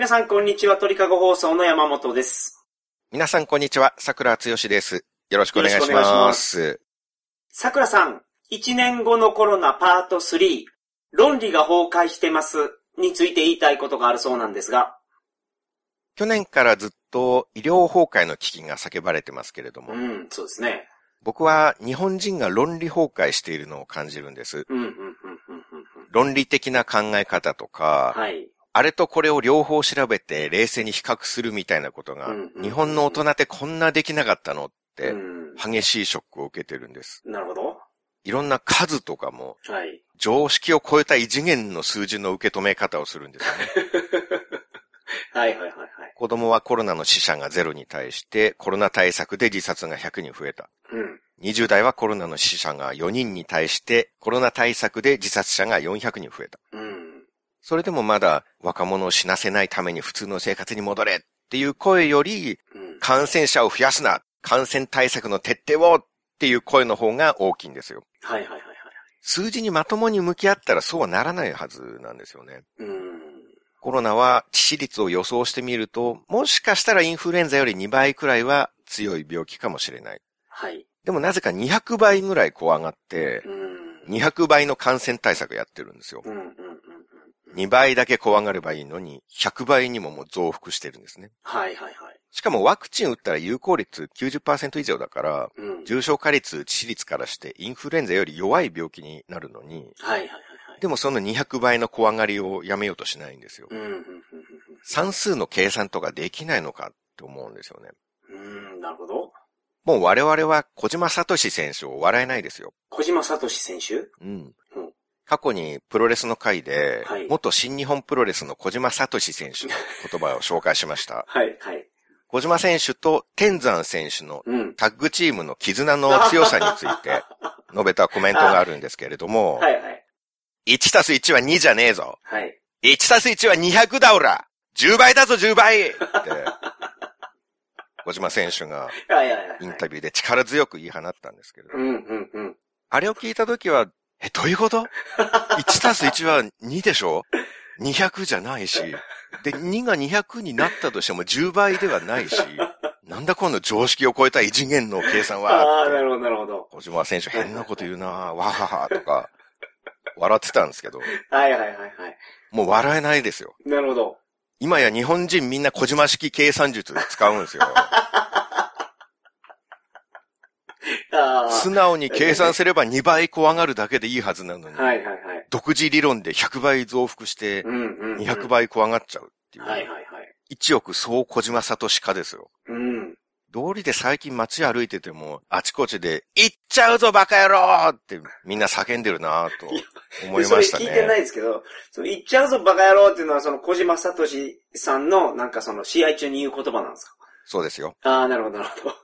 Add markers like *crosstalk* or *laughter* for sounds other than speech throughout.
皆さんこんにちは、鳥かご放送の山本です。皆さんこんにちは、桜つよしです。よろしくお願いしま。ます桜さん、1年後のコロナパート3、論理が崩壊してますについて言いたいことがあるそうなんですが。去年からずっと医療崩壊の危機が叫ばれてますけれども、うん、そうですね。僕は日本人が論理崩壊しているのを感じるんです。論理的な考え方とか、はい。あれとこれを両方調べて冷静に比較するみたいなことが日本の大人ってこんなできなかったのってう、ん。激しいショックを受けてるんです。なるほど。いろんな数とかも、はい。常識を超えた異次元の数字の受け止め方をするんですよね。*laughs* はい、はい、はい、はい。子供はコロナの死者がゼロに対して、コロナ対策で自殺が100人増えた。うん。20代はコロナの死者が4人に対して、コロナ対策で自殺者が400人増えた。うん。それでもまだ若者を死なせないために普通の生活に戻れっていう声より、うん。感染者を増やすな感染対策の徹底をっていう声の方が大きいんですよ。はい、はい、はい、はい。数字にまともに向き合ったらそうはならないはずなんですよね。うん。コロナは致死率を予想してみると、もしかしたらインフルエンザより2倍くらいは強い病気かもしれない。はい。でもなぜか200倍ぐらい怖がってう、ん。200倍の感染対策やってるんですよ。うん、うん、うん。うん2倍だけ怖がればいいのに、100倍にももう増幅してるんですね。はい、はい、はい。しかもワクチン打ったら有効率90%以上だから、うん。重症化率、致死率からしてインフルエンザより弱い病気になるのに、はい、はい、はい。はいでもその200倍の怖がりをやめようとしないんですよ。うん、うん、うん、算数の計算とかできないのかって思うんですよね。うん。うん、なるほど。もう我々は小島聡選手を笑えないですよ。小島聡選手？うんうん。過去にプロレスの回で、はい元新日本プロレスの小島聡選手の言葉を紹介しました。*laughs* はい、はい。小島選手と天山選手のうん。タッグチームの絆の強さについて *laughs* 述べたコメントがあるんですけれども、はい、はい。1たす1は2じゃねえぞ。はい。1たす1は200だおら !10 倍だぞ10倍って、*laughs* 小島選手が。インタビューで力強く言い放ったんですけれど、うん、うん、うん。あれを聞いたときは、え、どういうこと ?1 たす1は2でしょ ?200 じゃないし。で、2が200になったとしても10倍ではないし。なんだこの常識を超えた異次元の計算はああ、なるほど、なるほど。小島選手変なこと言うなわははとか、笑ってたんですけど、はい、はい、はい、はい。もう笑えないですよ。なるほど。今や日本人みんな小島式計算術使うんですよ。素直に計算すれば2倍怖がるだけでいいはずなのに、はい、はい、はい。独自理論で100倍増幅してうん、うん。200。倍怖がっちゃうっていう。はい、はい、はい。一億総小島聡化ですよ。うん。道理で最近街歩いてても、あちこちで、行っちゃうぞバカ野郎ってみんな叫んでるなぁと思いそれました聞いてなね。いですけど、その言っちゃうぞバカ野郎っていうのはその小島聡さんのなんかその試合中に言う言葉なんですか？そうですよ。ああ、なるほど、なるほど。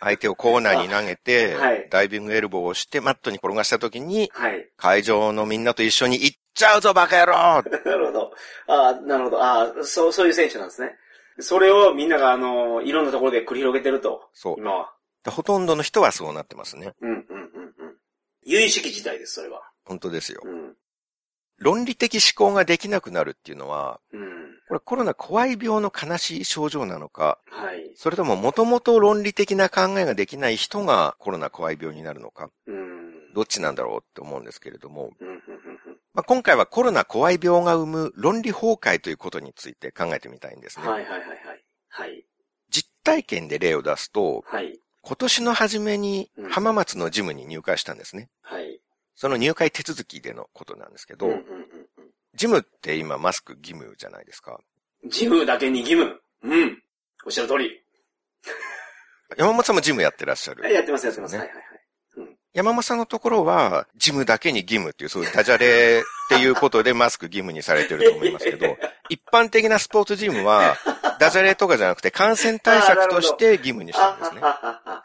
相手をコーナーに投げて、*laughs* はいダイビングエルボーをして、マットに転がした時に、はい。会場のみんなと一緒に行っちゃうぞバカ野郎 *laughs* なるほど。ああ、なるほど。ああ、そう、そういう選手なんですね。それをみんながあの、いろんなところで繰り広げてると。そう。今は。でほとんどの人はそうなってますね。うん、うん、うん、うん。有意識自体です、それは。本当ですよ。うん。論理的思考ができなくなるっていうのは、うん。これコロナ怖い病の悲しい症状なのか、はい。それとももともと論理的な考えができない人がコロナ怖い病になるのか、うん。どっちなんだろうって思うんですけれども、うん、うん、うん、まあ、今回はコロナ怖い病が生む論理崩壊ということについて考えてみたいんですうん。ね。はい、はい、はい、はい。はい。実体験で例を出すと、はい。今年の初めにうん浜松のジムに入会したんですね。はい。その入会手続きでのことなんですけど、うん、うん、うん。ジムって今マスク義務じゃないですか。ジムだけに義務。うん。おっしゃる通り。山本さんもジムやってらっしゃる。やってます、やってます。ねはい、はい、はい。山本さんのところは、ジムだけに義務っていう、そういうダジャレっていうことでマスク義務にされてると思いますけど、*laughs* 一般的なスポーツジムは、ダジャレとかじゃなくて感染対策として義務にしてるんですね。あ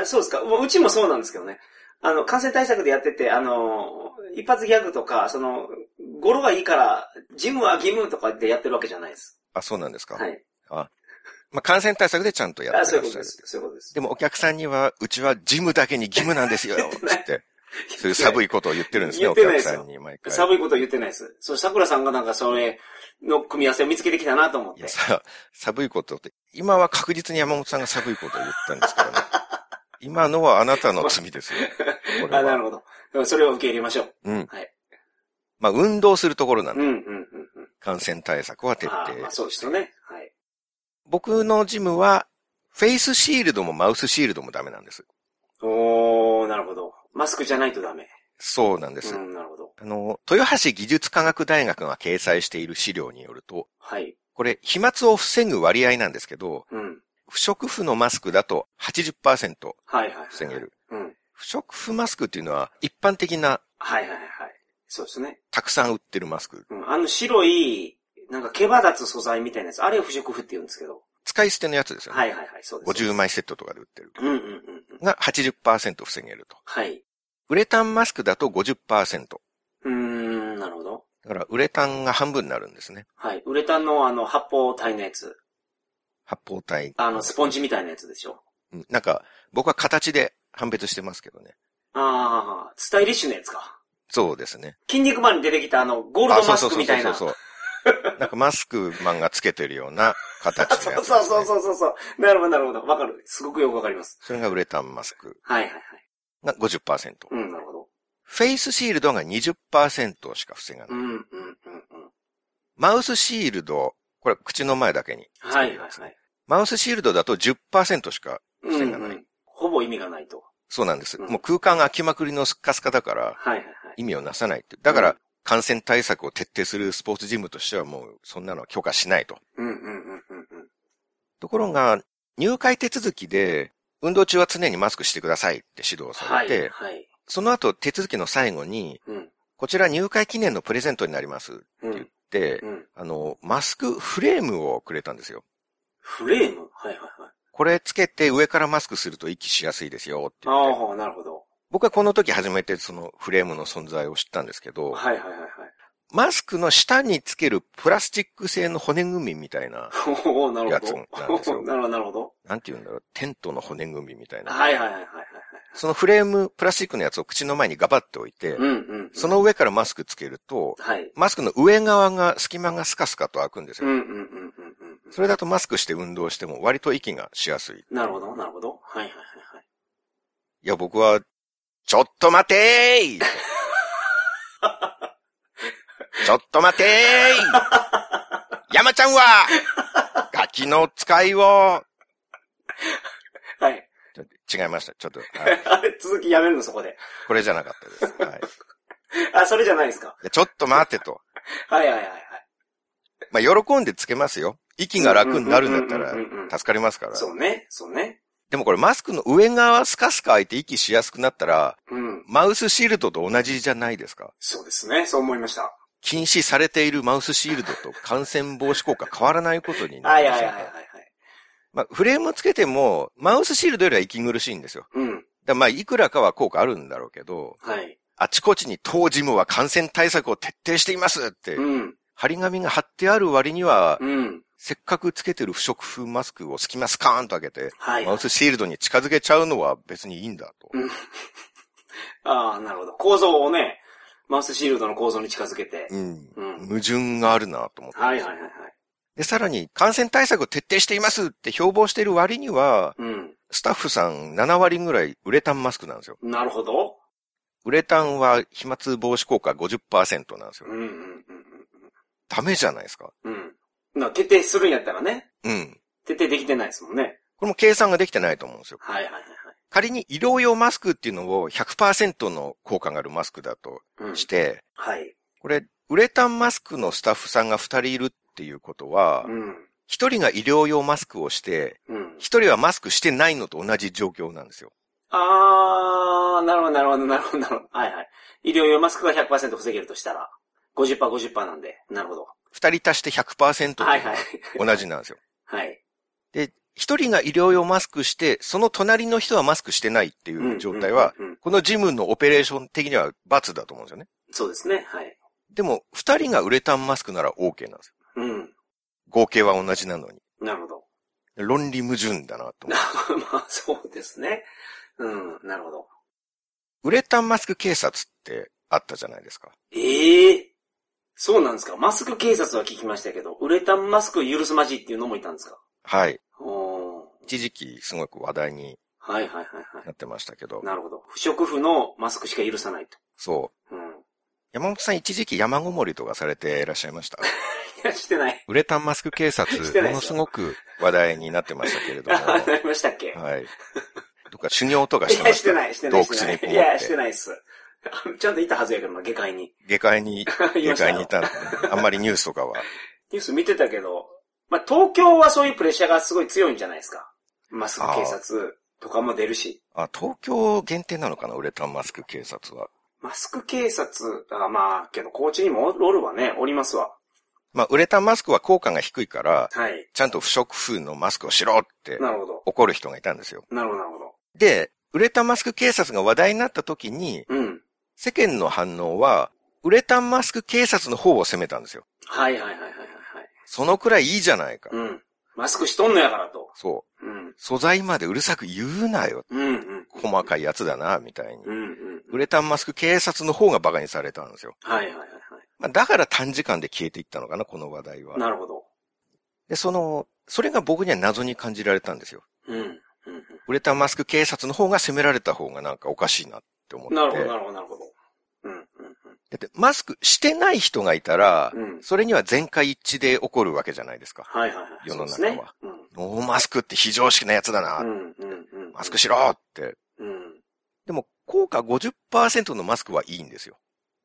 あそうですか。うちもそうなんですけどね。あの、感染対策でやってて、あの、一発ギャグとか、その、語呂がいいから、ジムは義務とかでやってるわけじゃないです。あ、そうなんですか。はい。まあ、感染対策でちゃんとやあってらっしゃるそういうことで。す。そういうことです。でもお客さんには、うちはジムだけに義務なんですよ、*laughs* つって。そういう寒いことを言ってるんですね、お客さんに毎回。寒いこと言ってないです。そう、桜さんがなんかそれの組み合わせを見つけてきたなと思っていや、。さ、寒いことって、今は確実に山本さんが寒いことを言ったんですけどね。今のはあなたの罪ですよ。*laughs* あ、なるは。ほど。それを受け入れましょう。うん。はい。まあ、運動するところなんで、うん、うん、うん。うん感染対策は徹底。まあそうですよね。はい。僕のジムは、フェイスシールドもマウスシールドもダメなんです。おー、なるほど。マスクじゃないとダメ。そうなんです。うん、なるほど。あの、豊橋技術科学大学が掲載している資料によると、はい。これ、飛沫を防ぐ割合なんですけど、うん。不織布のマスクだと80%はいはいはい。防げる。うん。不織布マスクっていうのは一般的なはいはいはい。そうですね。たくさん売ってるマスク。うん。あの白い、なんか毛羽立つ素材みたいなやつ。あれを不織布って言うんですけど。使い捨てのやつですよね。はいはいはい。そうです。50枚セットとかで売ってる。うんうんうんうん。が80%防げると。はい。ウレタンマスクだと50%。うーん、なるほど。だからウレタンが半分になるんですね。はい。ウレタンのあの発泡体のやつ。発泡体。あの、スポンジみたいなやつでしょ？うんなんか、僕は形で判別してますけどね。ああ、スタイリッシュなやつか。そうですね。筋肉マンに出てきたあの、ゴールドマスクみたいな。そうそうそうそう。なんかマスクマンがつけてるような形のそやつ、うそうそうそうそうそう。なるほどなるほど。わかる。すごくよくわかります。それがウレタンマスクはいはいはい。が50%。うん、なるほど。フェイスシールドが20%しか防がない。うん、うん、うん、うん。マウスシールド、これ口の前だけにはいはい。はい。マウスシールドだと10%しかうん、防がない。うん。ほぼ意味がないと。そうなんです。うんもう空間が空きまくりのスッカスカだからはいはいはい。意味をなさないって。だからうん感染対策を徹底するスポーツジムとしてはもうそんなのは許可しないと。うん、うん、うん、うん、うん。ところが入会手続きで運動中は常にマスクしてくださいって指導さはい、れて、はい。その後手続きの最後にうん、こちら入会記念のプレゼントになりますってうん、言って、うん。あの、マスクフレームをくれたんですよ。フレーム？はいはいはい。これつけて上からマスクすると息しやすいですよって言って。ああ、なるほど。僕はこの時初めてそのフレームの存在を知ったんですけど、はいはいはいはい。マスクの下につけるプラスチック製の骨組みみたいな。やつなんですよ *laughs* なるほど、なるほど。なんて言うんだろう、テントの骨組みみたいな。はいはいはいはいはい。そのフレーム、プラスチックのやつを口の前にガバッて置いて、うんうん。その上からマスクつけると、はい。マスクの上側が、隙間がスカスカと開くんですよ。うんうんうんうんうん。それだとマスクして運動しても割と息がしやすい。いなるほど、なるほど。はいはいはいはい。や、僕は、ちょっと待てーい *laughs* ちょっと待てーい山ちゃんは、ガキの使いを、はい。違いました。ちょっと、はい、*laughs* 続きやめるの、そこで。これじゃなかったです。はい、い *laughs* あ、それじゃないですか。やちょっと待ってと。はいはいはいはい。まあ、喜んでつけますよ。息が楽になるんだったら助かりますから。そうね、そうね。でもこれマスクの上側スカスカ開いて息しやすくなったら、うん。マウスシールドと同じじゃないですか。そうですね、そう思いました。禁止されているマウスシールドと感染防止効果変わらないことになはいりますよねはいはいはいはい。まあ、フレームつけても、マウスシールドよりは息苦しいんですよ。うん。だまあ、いくらかは効果あるんだろうけど、はい。あちこちに当ジムは感染対策を徹底していますって、うん。張り紙が貼ってある割には、うん。せっかくつけてる不織布マスクを隙間スカーンと開けて、はい。マウスシールドに近づけちゃうのは別にいいんだと。うん。*laughs* ああ、なるほど。構造をね、マウスシールドの構造に近づけて。うん。うん。矛盾があるなと思って。はいはいはいはい。で、さらに、感染対策を徹底していますって標榜している割には、うん。スタッフさん7割ぐらいウレタンマスクなんですよ。なるほど。ウレタンは飛沫防止効果50%なんですようん。うんうんダメじゃないですか。うん。徹底するんやったらね。うん。徹底できてないですもんね。これも計算ができてないと思うんですよ。はいはいはい仮に医療用マスクっていうのを100%の効果があるマスクだとはい。うん。して、はい。これ、ウレタンマスクのスタッフさんが2人いるっていうことは、うん。1人が医療用マスクをして、うん。1人はマスクしてないのと同じ状況なんですよ。あー、なるほどなるほどなるほどなるほど。はいはい。医療用マスクが100%防げるとしたら、50%、50%なんで。なるほど。2人足して100%とはいはい。同じなんですよ。はい。で、一人が医療用マスクして、その隣の人はマスクしてないっていう状態は、このジムのオペレーション的には罰だと思うんですよね。そうですね。はい。でも、二人がウレタンマスクなら OK なんですよ。うん。合計は同じなのに。なるほど。論理矛盾だなと *laughs* 思なまあ、そうですね。うん、なるほど。ウレタンマスク警察ってあったじゃないですか。ええそうなんですかマスク警察は聞きましたけど、ウレタンマスク許すまじっていうのもいたんですか？はい。一時期すごく話題にはいはいはいはなってましたけどい。。なるほど。不織布のマスクしか許さないと。そう。うん。山本さん一時期山ごもりとかされていらっしゃいました？*laughs* いや、してない。ウレタンマスク警察ものすごく話題になってましたけれども。*laughs* あ、なりましたっけ？はい。とか修行とかいや、してました。してない、してない。洞窟にこもっていや、してないっす。*laughs* ちゃんといたはずやけどな、下界に。下界に、*laughs* い下界にいたあんまりニュースとかは。ニュース見てたけど、まあ、東京はそういうプレッシャーがすごい強いんじゃないですか。マスク警察とかも出るし。あ、東京限定なのかなウレタンマスク警察は。マスク警察、あまあ、けど、高知にもおるわね、おりますわ。まあ、ウレタンマスクは効果が低いから、はい。ちゃんと不織布のマスクをしろってなるほど。怒る人がいたんですよ。なるほど、なるほど。で、ウレタンマスク警察が話題になった時に、うん。世間の反応は、ウレタンマスク警察の方を責めたんですよ。はいはいはいはいはいはい。そのくらいいいじゃないか。うん。マスクしとんのやからと。そう。うん。素材までうるさく言うなよ。うんうん。細かいやつだな、みたいにう。んうん。ウレタンマスク警察の方が馬鹿にされたんですよ。はいはいはいまあ、だから短時間で消えていったのかな、この話題ははい。。なるほど。で、その、それが僕には謎に感じられたんですよ。うん。うんウレタンマスク警察の方が責められた方がなんかおかしいなって思って。うん。なるほど、なるほど、なるほだって、マスクしてない人がいたら、うん。うん。それには全会一致で怒るわけじゃないですか。はいはいはい。世の中はねうん。ノーマスクって非常識なやつだな。うんうんうん。マスクしろって。うん。でも、効果50%のマスクはいいんですよ。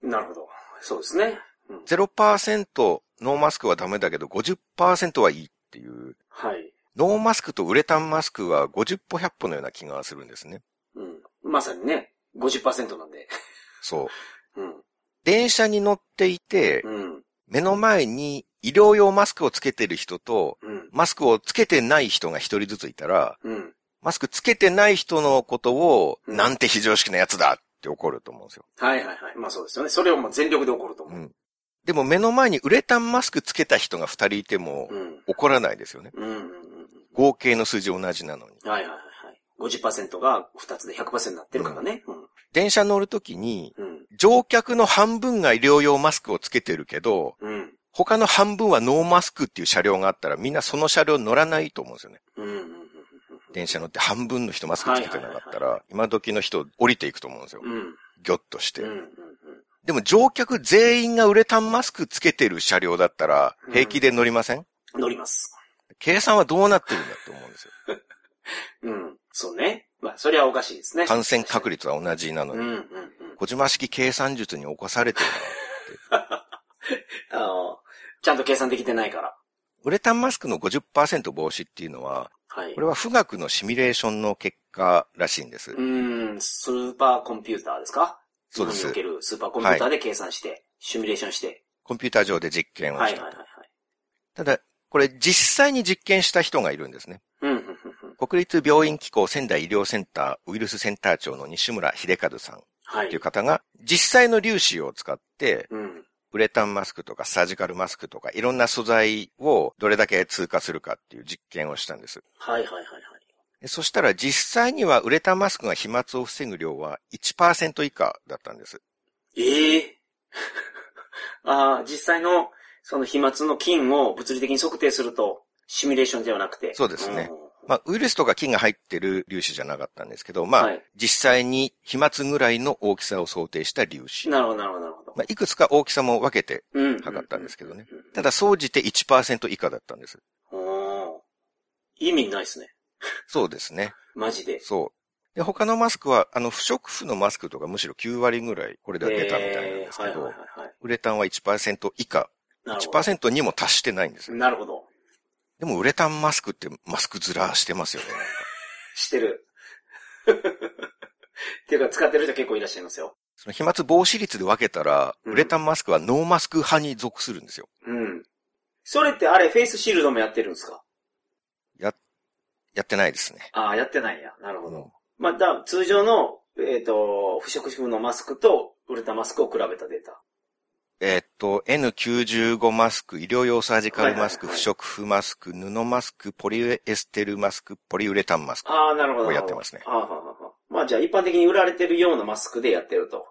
なるほど。そうですね。うん。0%ノーマスクはダメだけど50%はいいっていう。はい。ノーマスクとウレタンマスクは50歩100歩のような気がするんですね。うん。まさにね、50%なんで。そう。うん。電車に乗っていて、うん。目の前に医療用マスクをつけてる人と、うん。マスクをつけてない人が一人ずついたら、うん。マスクつけてない人のことを、うんなんて非常識なやつだって怒ると思うんですよ。はいはいはい。まあそうですよね。それをもう全力で起こると思う。うん。でも目の前にウレタンマスクつけた人が二人いてもうん。怒らないですよね。合計の数字同じなのに。はいはいはいはい。50%が2つで100%になってるからね。うん。電車乗るときに、うん。乗客の半分が医療用マスクをつけてるけど、うん。他の半分はノーマスクっていう車両があったらみんなその車両乗らないと思うんですよね。うん。うん。電車乗って半分の人マスクつけてなかったはいら、今時の人降りていくと思うんですよ。うん。ギョッとしてうん。う。ん。でも乗客全員がウレタンマスクつけてる車両だったらうん平気で乗りません、うん？乗ります。計算はどうなってるんだって思うんですよ。*laughs* うん。そうね。まあ、それはおかしいですね。感染確率は同じなのに、うん。うん。うん。小島式計算術に起こされてるな。*laughs* あの、ちゃんと計算できてないから。ウレタンマスクの50%防止っていうのは、はい。これは富岳のシミュレーションの結果らしいんです。うーん、スーパーコンピューターですか？そうですにおけるスーパーコンピューターで計算して、シミュレーションして。コンピューター上で実験をした。はいはいはいはい。ただ、これ実際に実験した人がいるんですね。国立病院機構仙台医療センターウイルスセンター長の西村秀和さんはいっていう。方が、実際の粒子を使って、うん。ウレタンマスクとかサージカルマスクとかいろんな素材をどれだけ通過するかっていう実験をしたんです。はいはいはいはい。でそしたら実際にはウレタンマスクが飛沫を防ぐ量は1%以下だったんです。ええ *laughs* ああ、実際の、その飛沫の菌を物理的に測定すると、シミュレーションではなくて。そうですねんまあ、ウイルスとか菌が入ってる粒子じゃなかったんですけど、まあ、はい実際に飛沫ぐらいの大きさを想定した粒子。なるほど、なるほど、なるほど。まあ、いくつか大きさも分けてうん。測ったんですけどねただ、総じて1%以下だったんです。意味ないですね。そうですね。*laughs* マジで。そう。で、他のマスクは、あの、不織布のマスクとかむしろ9割ぐらいこれでは出たみたいなんですけどえーはいはい、はいはい。ウレタンは1%以下、なるほど。1%にも達してないんですよ。なるほど。でもウレタンマスクってマスクずらしてますよね。*laughs* してる。*laughs* っていうか、使ってる人結構いらっしゃいますよ。その飛沫防止率で分けたら、うんウレタンマスクはノーマスク派に属するんですよ。うん。それってあれ、フェイスシールドもやってるんですか？や、やってないですね。ああ、やってないんや。なるほど。うんまあ、だ通常の、えっ、と、不織布のマスクとウレタンマスクを比べたデータ。と、N95 マスク、医療用サージカルマスク、不織布マスク、布マスク、ポリエステルマスク、ポリウレタンマスク。ああ、なるほど。こうやってますねああ、まあじゃあ一般的に売られてるようなマスクでやってると。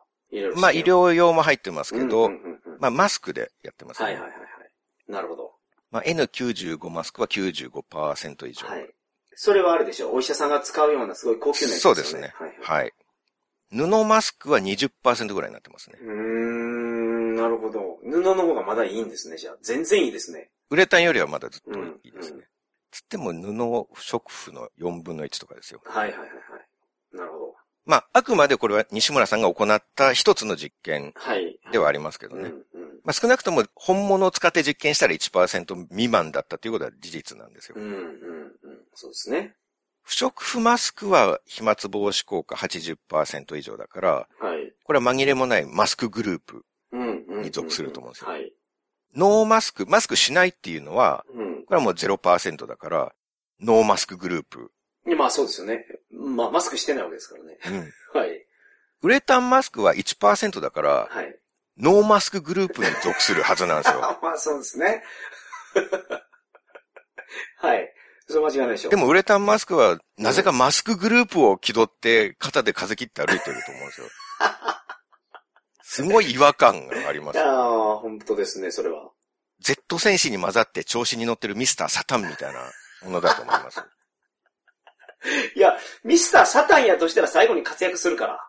まあ医療用も入ってますけど、うんうんうんうんまあマスクでやってますね。はいはいはいはい。なるほど。まあ N95 マスクは95%以上。はい。それはあるでしょう。お医者さんが使うようなすごい高級なやつそうですねはい、はい。はい。布マスクは20%ぐらいになってますね。うーん、なるほど。布の方がまだいいんですね、じゃあ。全然いいですね。ウレタンよりはまだずっといいですね。うんうんつっても布不織布の4分の1とかですよ。はいはいはいはい。なるほど。まあ、あくまでこれは西村さんが行った一つの実験はい。ではありますけどね。まあ、少なくとも本物を使って実験したら1%未満だったということは事実なんですようん。うんうん。そうですね。不織布マスクは飛沫防止効果80%以上だから、はい。これは紛れもないマスクグループ。に属すると思うんですよはい。ノーマスク、マスクしないっていうのは、うん。これはもう0%だから、ノーマスクグループ。まあそうですよね。まあマスクしてないわけですからね。うん。*laughs* はい。ウレタンマスクは1%だから、はい。ノーマスクグループに属するはずなんですよ。*laughs* まあそうですね。*laughs* はい。それ間違いないでしょう。でもウレタンマスクは、なぜかマスクグループを気取って肩で風切って歩いてると思うんですよ。すごい違和感があります。ああ、本当ですね、それは。Z 戦士に混ざって調子に乗ってるミスターサタンみたいなものだと思います。*laughs* いや、ミスターサタンやとしたら最後に活躍するから。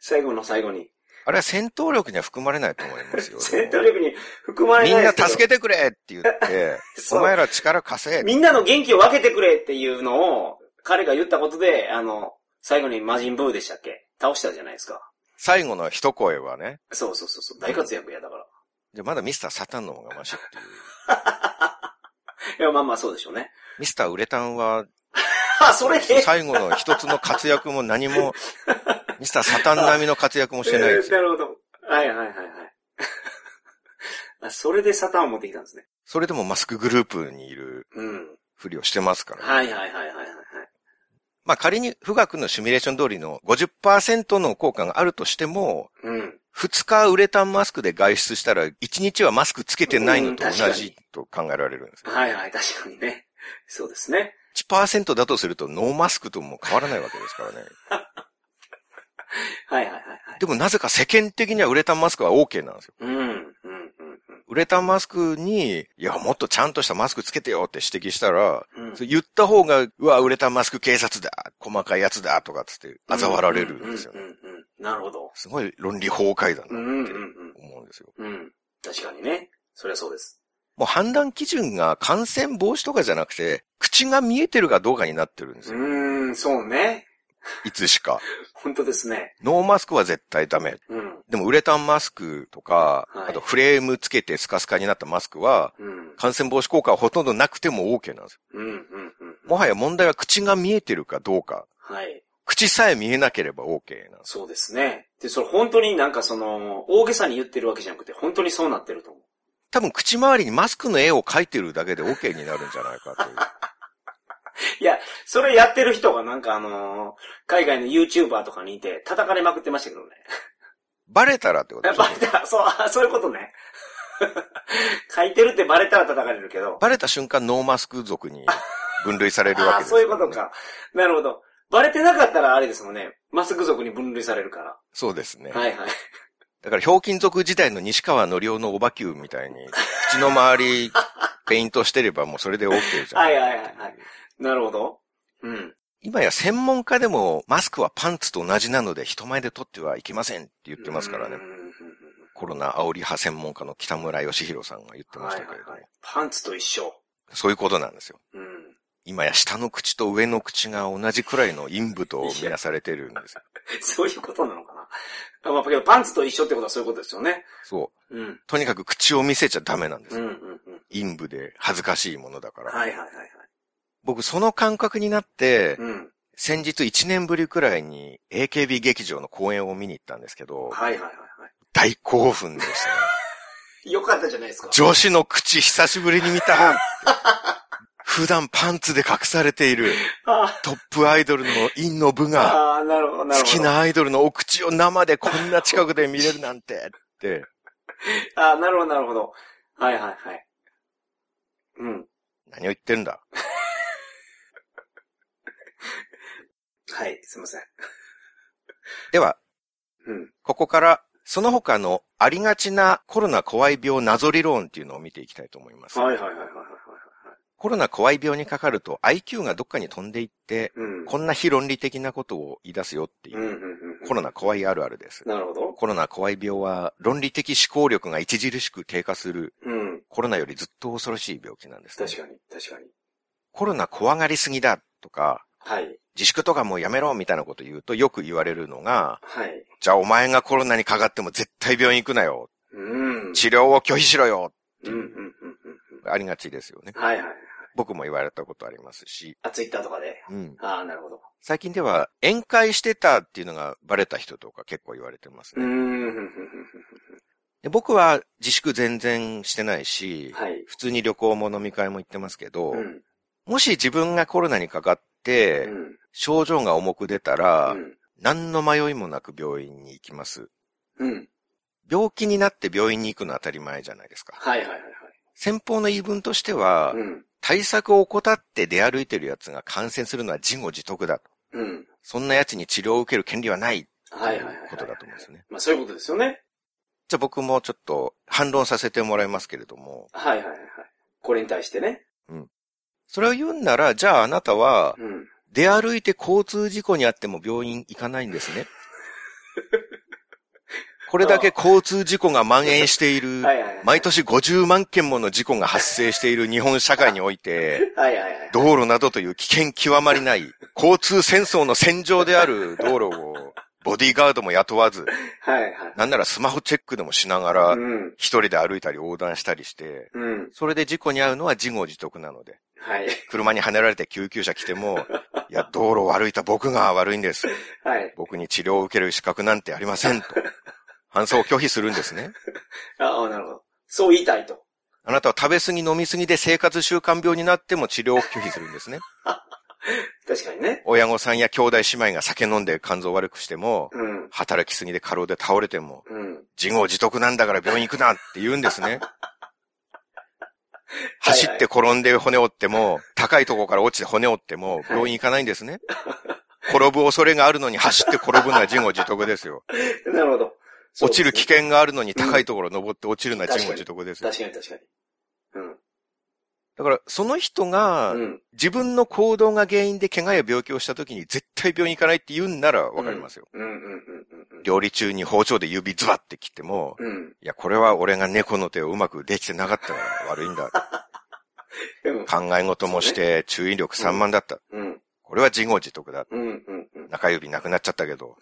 最後の最後に。あれは戦闘力には含まれないと思いますよ。*laughs* 戦闘力に含まれみんなないですけど。助けてくれって言って、*laughs* お前ら力貸せ。みんなの元気を分けてくれっていうのを、彼が言ったことで、あの、最後に魔人ブーでしたっけ？倒したじゃないですか。最後の一声はね、そうそうそうそう、大活躍やだから。じゃあまだミスターサタンの方がマシっていう。*laughs* いや、まあまあそうでしょうね。ミスターウレタンは、あ、*laughs* それ？で最後の一つの活躍も何も、*laughs* ミスターサタン並みの活躍もしてないですよ。なるほど。はいはいはいはい。あそれでサタンを持ってきたんですね。それでもマスクグループにいるうん。ふりをしてますから。はいはいはいはいはいはい。まあ仮に富岳のシミュレーション通りの50%の効果があるとしても、うん。2日ウレタンマスクで外出したら1日はマスクつけてないのと同じと考えられるんですよ。はいはい、確かにね。そうですね。1%だとするとノーマスクとも変わらないわけですからね。*laughs* はいはいはいはい。でもなぜか世間的にはウレタンマスクは OK なんですよ。うん、うん、うん、うん。ウレタンマスクに、いや、もっとちゃんとしたマスクつけてよって指摘したら、うん言った方が、うわ、ウレタンマスク警察だ、細かいやつだ、とかつって、嘲笑われるんですよね。うん、うん、うんうん。なるほど。すごい論理崩壊だうん、うん、なってうん思うんですよ。うん。うん。確かにね。そりゃそうです。もう判断基準が感染防止とかじゃなくて、口が見えてるかどうかになってるんですうよ。ーん、そうね。いつしか。*laughs* 本当ですね。ノーマスクは絶対ダメ。うん。でもウレタンマスクとか、はいあとフレームつけてスカスカになったマスクは、うん。感染防止効果はほとんどなくても OK なんですよ。うん、うん、うん。もはや問題は口が見えてるかどうか。はい。口さえ見えなければ OK なんです。そうですね。で、それ本当になんかその、大げさに言ってるわけじゃなくて、本当にそうなってると思う。多分口周りにマスクの絵を描いてるだけで OK になるんじゃないかという。*laughs* いや、それやってる人がなんかあのー海外の YouTuber とかにいて叩かれまくってましたけどね。バレたらってこと *laughs* バレたら、そう、あそういうことね。*laughs* 書いてるってバレたら叩かれるけど。バレた瞬間ノーマスク族に分類されるわあけです *laughs* そういうこと。か。なるほど。バレてなかったらあれですもんね。マスク族に分類されるかそうですね。ら。はいはい。だから、ひょうきん族時代の西川のりおのおばきゅうみたいに、口の周り、ペイントしてればもうそれで OK じゃん。はいはいはいはいなるほど。うん。今や専門家でもマスクはパンツと同じなので人前で取ってはいけませんって言ってますからねコロナ煽り派専門家の北村義弘さんが言ってましたけれども。はいはいはい。パンツと一緒。そういうことなんですよ。うん。今や下の口と上の口が同じくらいの陰部とみなされてるんですよ。*laughs* そういうことなのかな。あまあ、けどパンツと一緒ってことはそういうことですよね。そう。うん。とにかく口を見せちゃダメなんですうんうよ。んうん。陰部で恥ずかしいものだから。はいはいはいはい。僕その感覚になって、うん。先日1年ぶりくらいに AKB 劇場の公演を見に行ったんですけど、はいはいはいは大興奮でしたね。い。*laughs* よかったじゃないですか。女子の口久しぶりに見た。*laughs* 普段パンツで隠されているあトップアイドルの陰の部が。好き。なアイドルのお口を生でこんな近くで見れるなんて、って、*laughs* ああ、なるほど、なるほど。はいはいはい。うん。何を言ってるんだ。はい、すいません。*laughs* では、うん。ここから、その他のありがちなコロナ怖い病謎理論っていうのを見ていきたいと思います。はいはいはいはい。コロナ怖い病にかかると IQ がどっかに飛んでいって、うん。こんな非論理的なことを言い出すよっていう、うんうんうん。コロナ怖いあるあるです。なるほど。コロナ怖い病は論理的思考力が著しく低下するうん。コロナよりずっと恐ろしい病気なんです、ね。確かに、確かに。コロナ怖がりすぎだとか、はい。自粛とかもうやめろみたいなこと言うとよく言われるのが、はい。じゃあお前がコロナにかかっても絶対病院行くなよ。うん。治療を拒否しろよ。うんうんうんうんありがちですよね。うん。はいはいはい。僕も言われたことありますし。あ、ツイッターとかで。うん。ああ、なるほど。最近では宴会してたっていうのがバレた人とか結構言われてますね。んふんで僕は自粛全然してないし。はい。普通に旅行も飲み会も行ってますけど、うん。もし自分がコロナにかかって、うん。症状が重く出たら、うん。何の迷いもなく病院に行きます。うん。病気になって病院に行くのは当たり前じゃないですか。はいはいはいはい。先方の言い分としては、うん。対策を怠って出歩いてる奴が感染するのは自業自得だと。うん。そんな奴に治療を受ける権利はない。はいはいはいはい。ことだと思うんですよね。まあそういうことですよね。じゃあ僕もちょっと反論させてもらいますけれども、はいはいはいはい。これに対してね。それを言うんなら、じゃああなたは、うん。出歩いて交通事故にあっても病院行かないんですね。*laughs* これだけ交通事故が蔓延している。*laughs* 毎年50万件もの事故が発生している日本社会において。*laughs* 道路などという危険極まりない、交通戦争の戦場である道路を、ボディーガードも雇わず。なんならスマホチェックでもしながらう、ん。一人で歩いたり横断したりして、うん。それで事故に遭うのは自業自得なので、はい。車に跳ねられて救急車来ても、*laughs* いや、道路を歩いた僕が悪いんです。はい。僕に治療を受ける資格なんてありませんと。搬送を拒否するんですね。*laughs* ああ、なるほど。そう言いたいと。あなたは食べ過ぎ飲み過ぎで生活習慣病になっても治療を拒否するんですね。*laughs* 確かにね。親御さんや兄弟姉妹が酒飲んで肝臓を悪くしても、うん。働きすぎで過労で倒れても、うん。自業自得なんだから病院行くなって言うんですね。*laughs* 走って転んで骨折っても、高いところから落ちて骨折っても、病院行かないんですね。転ぶ恐れがあるのに走って転ぶのは自業自得ですよ。*laughs* なるほど。落ちる危険。険があるのに高いところ登って落ちるのは自業自得ですよ。確かに確かに。うん。だから、その人がう、ん。自分の行動が原因で怪我や病気をした時に絶対病院行かないって言うんならわかりますよ。うんうんうんうん料理中に包丁で指ズバって切っても、うん。うん。いや、これは俺が猫の手をうまくできてなかったから悪いんだ。*laughs* うん。考え事もして注意力散漫だった。うん。これは自業自得だ。うんうんうん。中指なくなっちゃったけど、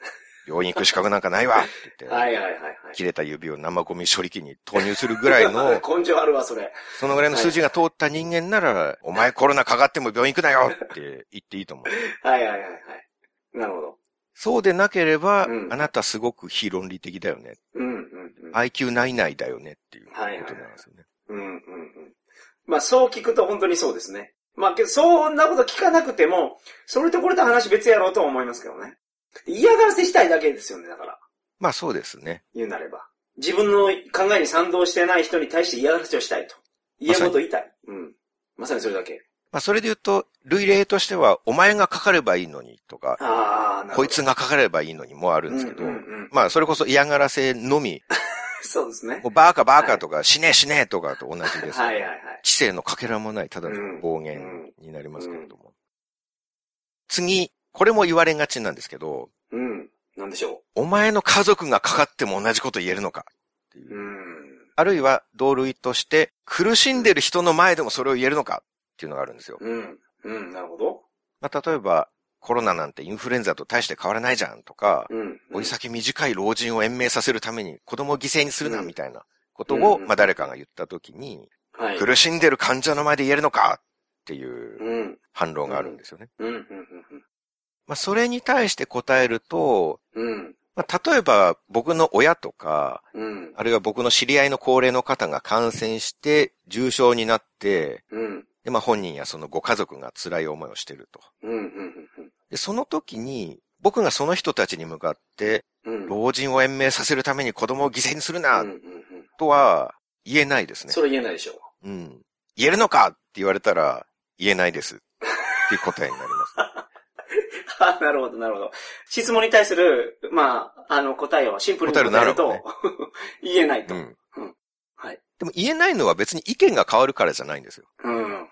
病院行く資格なんかないわって言って、はいはいはいはい。切れた指を生ゴミ処理機に投入するぐらいの、*laughs* 根性あるわ、それ。そのぐらいの数字が通った人間なら、お前コロナかかっても病院行くなよって言っていいと思う。はいはいはいはい。なるほど。そうでなければ、うんあなたすごく非論理的だよね。うんうんうん。IQ ないないだよねっていうことはいはいはいなんですよね。うんうんうん。まあそう聞くと本当にそうですね。まあけどそんなこと聞かなくても、それとこれと話別やろうとは思いますけどね。嫌がらせしたいだけですよね、だから。まあそうですね。言うなれば。自分の考えに賛同してない人に対して嫌がらせをしたいと。嫌なこと言いたい。うん。まさにそれだけ。まあそれで言うと、類例としては、お前がかかればいいのにとか、ああ、なるほどこいつがかかればいいのにもあるんですけど、うんうんうんまあそれこそ嫌がらせのみ、*laughs* そうですねバーカバーカとか、死ね死ねとかと同じです。はいはいはい。知性のかけらもないただの暴言になりますけれども。次、これも言われがちなんですけど、うん。なんでしょお前の家族がかかっても同じこと言えるのかっていうう。うん。あるいは同類として、苦しんでる人の前でもそれを言えるのかっていうのがあるんですよ。うん。うん。なるほど。まあ、例えば、コロナなんてインフルエンザと大して変わらないじゃんとか、うん。追い先短い老人を延命させるために子供を犠牲にするなうんみたいなことうを、んまあ、誰かが言ったときに、はい。苦しんでる患者の前で言えるのかっていううん。反論があるんですよね。うん。うん。まあ、それに対して答えると、うん。まあ、例えば僕の親とか、うん。あるいは僕の知り合いの高齢の方が感染して重症になって、うん。で、まあ本人やそのご家族が辛い思いをしてると。うん。うん。で、その時に、僕がその人たちに向かって、うん。老人を延命させるために子供を犠牲にするなうん。う、ん。とは言えないですね。それ言えないでしょうん。言えるのか？って言われたら、言えないです。っていう答えになります。*laughs* あなるほど、なるほど。質問に対する、まあ、あの、答えをシンプルに答えると、る *laughs* 言えないと、うん。はい。でも言えないのは別に意見が変わるからじゃないんですよ。うん。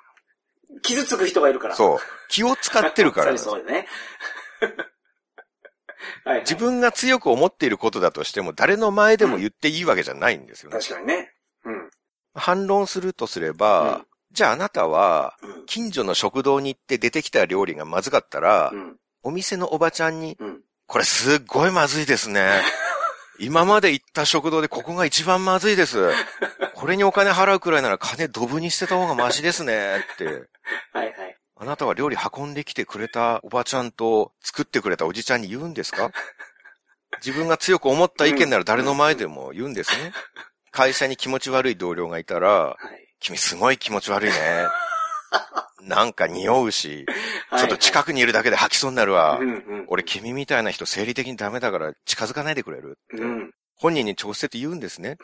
傷つく人がいるから。う。そう。気を使ってるから *laughs* そうね。*laughs* はい、はい。自分が強く思っていることだとしても、誰の前でも言っていいわけじゃないんですよね。確かにね。うん。反論するとすれば、うんじゃああなたは、うん。近所の食堂に行って出てきた料理がまずかったら、うん。お店のおばちゃんに、うん。これすっごいまずいですね。*laughs* 今まで行った食堂でここが一番まずいです。これにお金払うくらいなら金ドブに捨てた方がマシですねって。*laughs* はいはい。あなたは料理運んできてくれたおばちゃんと作ってくれたおじちゃんに言うんですか？*laughs* 自分が強く思った意見なら誰の前でも言うんですね。*laughs* 会社に気持ち悪い同僚がいたら、はい。君すごい気持ち悪いね。なんか匂うし、はいちょっと近くにいるだけで吐きそうになるわ。うんうん。俺君みたいな人生理的にダメだから近づかないでくれるって。うん。本人に直接言うんですね。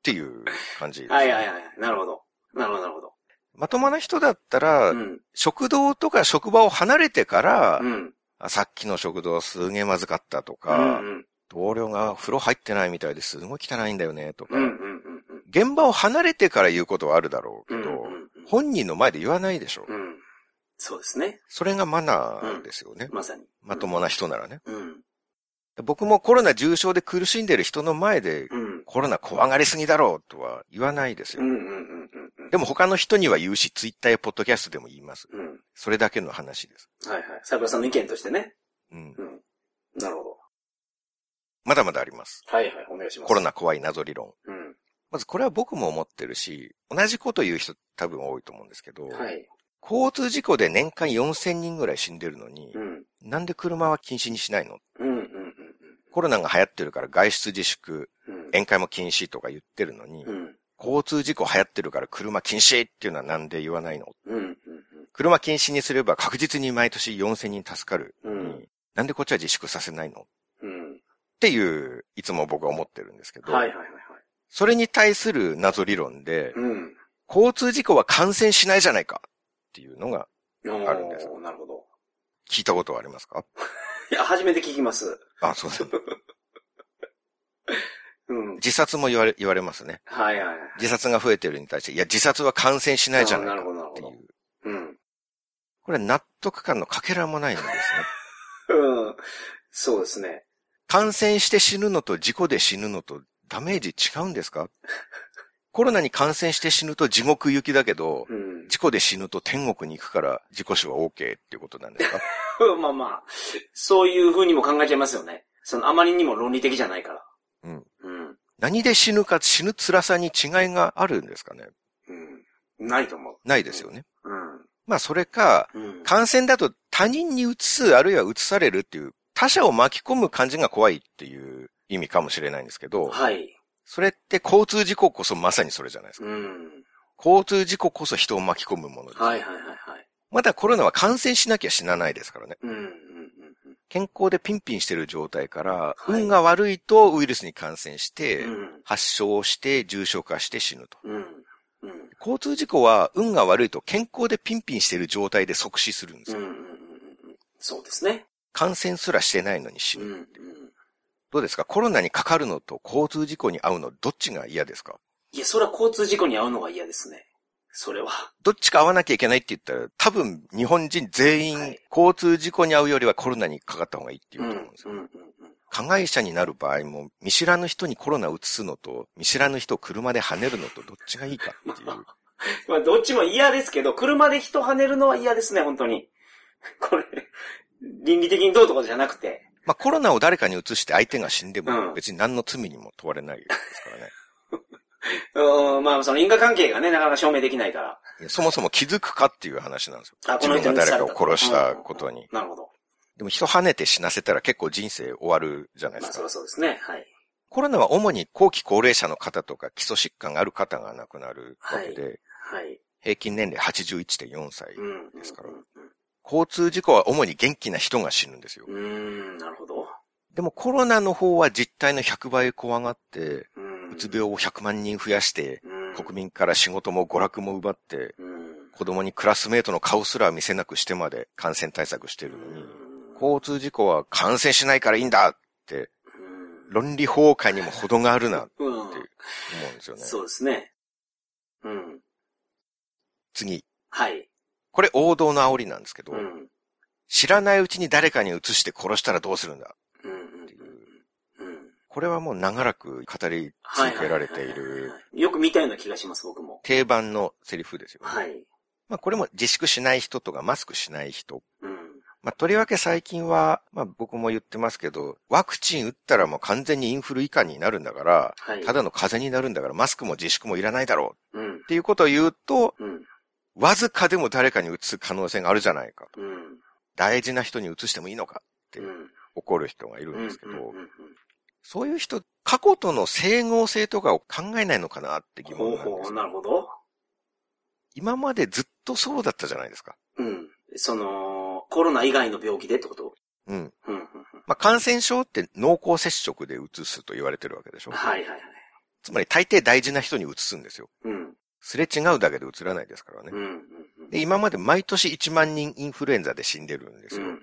っていう感じです、はいはいはい。なるほど。なるほどなるほど。まともな人だったら、うん。食堂とか職場を離れてから、うん。あさっきの食堂すげえまずかったとうか、ん。同僚が風呂入ってないみたいですごい汚いんだよねとか、うん。うん。うん。現場を離れてから言うことはあるだろうけうん。ど、うん。本人の前で言わないでしょ。うん。そうですね。それがマナーですよね。まさに。まともな人ならね。うん。僕もコロナ重症で苦しんでる人の前で、うん。コロナ怖がりすぎだろうとは言わないですよ。でも他の人には言うし、ツイッターやポッドキャストでも言います。うん。それだけの話です。はいはい。桜さんの意見としてね。うん。うん。なるほど。まだまだあります。はいはい。お願いします。コロナ怖い謎理論。うん。まずこれは僕も思ってるし、同じこと言う人多分多いと思うんですけど、はい。交通事故で年間4000人ぐらい死んでるのに、うん。なんで車は禁止にしないの？うん。うん。うん。コロナが流行ってるから外出自粛、うん。宴会も禁止とか言ってるのに、うん。交通事故流行ってるから車禁止っていうのはなんで言わないの？うん。うん。車禁止にすれば確実に毎年4000人助かるうんなんでこっちは自粛させないの？っうん。ていう、いつも僕は思ってるんですけど、はいはいはいはい。それに対する謎理論で、うん。交通事故は感染しないじゃないかっていうのがああるんですなるほど。聞いたことはありますか？*laughs* いや、初めて聞きます。あ、そうです。*laughs* うん。自殺も言われ、言われますね。はいはいはい。自殺が増えてるに対して、いや、自殺は感染しないじゃないかなるほどなるほどっていう。うん。これ納得感のかけらもないんですね。*laughs* うん。そうですね。感染して死ぬのと事故で死ぬのとダメージ違うんですか？コロナに感染して死ぬと地獄行きだけど、うん。事故で死ぬと天国に行くから自己死は OK っていうことなんですか？*laughs* まあまあ、そういう風にも考えちゃいますよね。その、あまりにも論理的じゃないから。うん。うん。何で死ぬか死ぬ辛さに違いがあるんですかね？うん。ないと思う。ないですよね。うん。まあそれか、うん。感染だと他人に移す、あるいは移されるっていう、他者を巻き込む感じが怖いっていう意味かもしれないんですけど、はい。それって交通事故こそまさにそれじゃないですか。うん。交通事故こそ人を巻き込むものです。はいはいはいはい。まだコロナは感染しなきゃ死なないですからね。うん。うん。健康でピンピンしてる状態から、はい運が悪いとウイルスに感染して、うん。発症して重症化して死ぬと。交通事故は運が悪いと健康でピンピンしてる状態で即死するんですよ。ん。そうですね。感染すらしてないのに死うん。ぬ。うん。どうですか？コロナにかかるのと交通事故に遭うのどっちが嫌ですか？いや、それは交通事故に遭うのが嫌ですね。それは。どっちか遭わなきゃいけないって言ったら、多分日本人全員、はい交通事故に遭うよりはコロナにかかった方がいいって言うと思うんですよ。うん。うん。加害者になる場合も、見知らぬ人にコロナを移すのと、見知らぬ人を車で跳ねるのとどっちがいいかっていう。*laughs* まあ、どっちも嫌ですけど、車で人跳ねるのは嫌ですね、本当に。これ、倫理的にどうとかじゃなくて。まあコロナを誰かに移して相手が死んでうんも別に何の罪にも問われないですからね。うん、まあ、その因果関係がね、なかなか証明できないから。そもそも気づくかっていう話なんですよ。あ、こ自分の人が誰かを殺したことに。なるほど。でも人跳ねて死なせたら結構人生終わるじゃないでまあ、すかそりゃ。そうですね。はい。コロナは主に後期高齢者の方とか基礎疾患がある方が亡くなるわけで、はい。平均年齢81.4歳。うん。ですからうん交通事故は主に元気な人が死ぬんですよ。うん、うんなるほど。でもコロナの方は実態の100倍怖がって、うん。うつ病を100万人増やして、うん。国民から仕事も娯楽も奪って、うん。子供にクラスメートの顔すら見せなくしてまで感染対策してるのに、うん交通事故は感染しないからいいんだって、論理崩壊にも程があるなって。思うんですよね。そうですね。うん。次。はい。これ王道の煽りなんですけど、うん。知らないうちに誰かに移して殺したらどうするんだ。これはもう長らく語り続けられているはい。よく見たような気がします、僕も。定番のセリフですよね。はい。まあこれも自粛しない人とかマスクしない人。うん。まあとりわけ最近は、まあ僕も言ってますけど、ワクチン打ったらもう完全にインフル以下になるんだから、はい。ただの風邪になるんだからマスクも自粛もいらないだろううんっ。ていうことを言うと、うん。わずかでも誰かに移す可能性があるじゃないかと。うん。大事な人に移してもいいのかってうん。怒る人がいるうんん。ですけど、うんうんそういう人、過去との整合性とかを考えないのかなって疑問なんです。なるほど。今までずっとそうだったじゃないですか。うん。その、コロナ以外の病気でってこと？うん。うん。うん。うんまあ、感染症って濃厚接触で移すと言われてるわけでしょ。はいはいはい。つまり大抵大事な人に移すんですよ。うん。すれ違うだけで移らないですからねうん。。うん。うん。で、今まで毎年1万人インフルエンザで死んでるんですよ。うん。うん。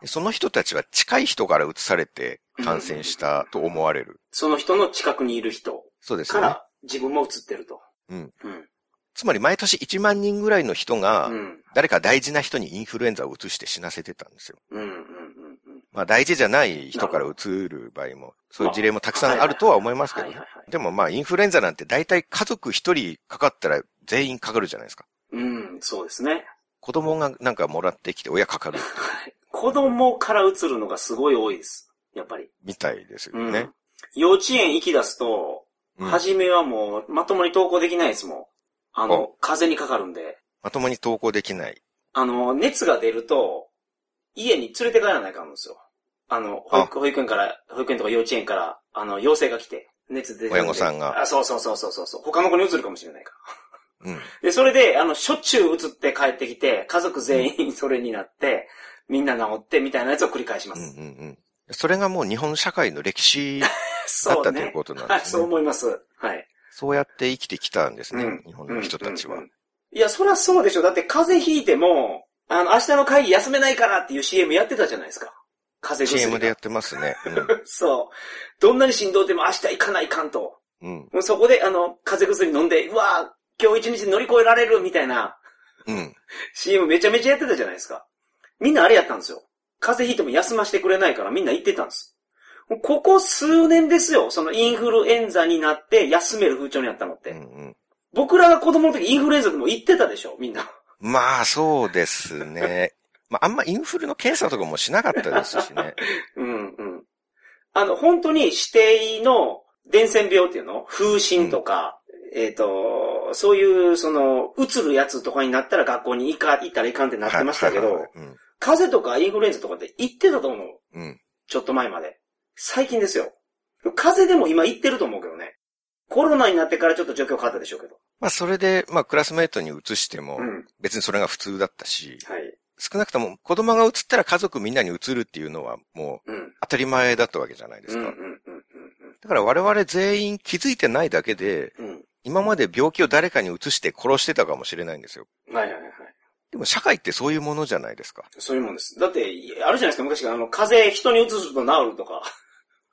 でその人たちは近い人から移されて感染したと思われる。*laughs* その人の近くにいる人そうですよね。から自分も移ってると。うん。うん。つまり毎年1万人ぐらいの人がうん。誰か大事な人にインフルエンザを移して死なせてたんですよ。うん。うん。うん。まあ大事じゃない人から移る場合も、そういう事例もたくさんあるとは思いますけどねはい。はいはい。でもまあインフルエンザなんて大体家族一人かかったら全員かかるじゃないですか。うん、そうですね。子供がなんかもらってきて親かかるはい。*laughs* 子供から移るのがすごい多いです。やっぱり。みたいですようん。ね。幼稚園行き出すと、うん初めはもうまともに登校できないですもん。あの、風邪にかかるんで。まともに登校できない。あの、熱が出ると、家に連れて帰らないかんですよ。あの、保育保育園から、保育園とか幼稚園から、あの、要請が来て、熱出て親御さんがあ、そうそうそうそうそう。他の子に移るかもしれないから。うん。で、それで、あの、しょっちゅう移って帰ってきて、家族全員それになって、みんな治って、みたいなやつを繰り返しまうんうんす。うん。それがもう日本社会の歴史 *laughs* だっ。たということなんですね。思います。はい。そうやって生きてきたんですねうん。日本の人たちはうんうん。うんいや、そりゃそうでしょ。だって風邪ひいても、あの、明日の会議休めないからっていう CM やってたじゃないですか。風邪薬 CM が。でやってますね。*laughs* そう。どんなにしんどうても明日行かないかんと。うん。そこで、あの、風邪薬飲んで、うわぁ、今日一日乗り越えられるみたいなうん。CM めちゃめちゃやってたじゃないですか。みんなあれやったんですよ。風邪ひいても休ませてくれないからみんな行ってたんです。ここ数年ですよ。そのインフルエンザになって休める風潮になったのって。うんうん。僕らが子供の時インフルエンザでも行ってたでしょ、みんな。まあ、そうですね。まあ、あんまインフルの検査とかもしなかったですしね。*laughs* うんうん。あの、本当に指定の伝染病っていうの？風疹とか、えっ、と、そういう、その、うつるやつとかになったら学校に行か、行ったらいかんってなってましたけど。風邪とかインフルエンザとかって行ってたと思う。うん。ちょっと前まで。最近ですよ。風邪でも今行ってると思うけどね。コロナになってからちょっと状況変わったでしょうけど。まあ、それで、まあ、クラスメイトに移してもう、ん。別にそれが普通だったし、はい。少なくとも子供が移ったら家族みんなに移るっていうのはもううん。当たり前だったわけじゃないですうん。うか。ん。うん。だから我々全員気づいてないだけで、うん。うん。今まで病気を誰かに移して殺してたかもしれないんですよ。はいはいはいはい。でも社会ってそういうものじゃないですか。そういうもんです。だって、あるじゃないですか、昔から、あの、風邪人に移すと治るとか、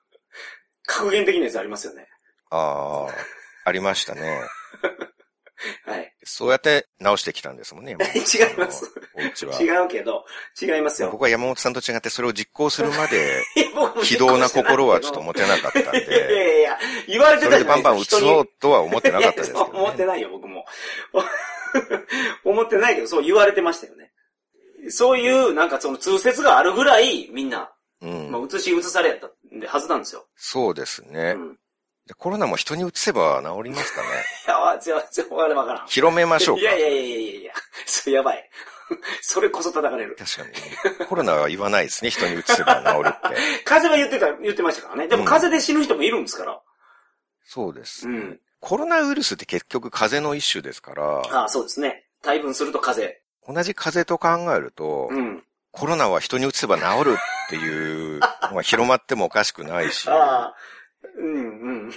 *laughs* 格言的なやつありますよね。ああ、ありましたね。*laughs* はい。そうやって直してきたんですもんね。*laughs* 違います。お家は。違うけど、違いますよ。僕は山本さんと違ってそれを実行するまで、*laughs* 非道な心はちょっと持てなかったんいやいで、やいや、言われてそたじゃないれでバンバン移ですか。そうとは思ってなかったですけど、いや思ってね。ないよ、僕も。思ってないけど、そう言われてましたよね。そういう、なんかその通説があるぐらい、みんな、うんまあ、移し移されやったはずなんですよ。そうですね。うん。でコロナも人に移せば治りますかね？*laughs* いや、ちょ、ちょ、わからん。広めましょうか？いやいやいやいやいやいや、それやばい。*laughs* それこそ叩かれる。確かに、ね。コロナは言わないですね。人に移せば治るって。*laughs* 風邪は言ってた、言ってましたからね。でもうん風邪で死ぬ人もいるんですから。そうです。うん。コロナウイルスって結局風邪の一種ですから、ああ、そうですね。大分すると風同じ風邪と考えると、邪。うん。コロナは人に移せば治るっていうのが広まってもおかしくないし、ああ。うん、うん。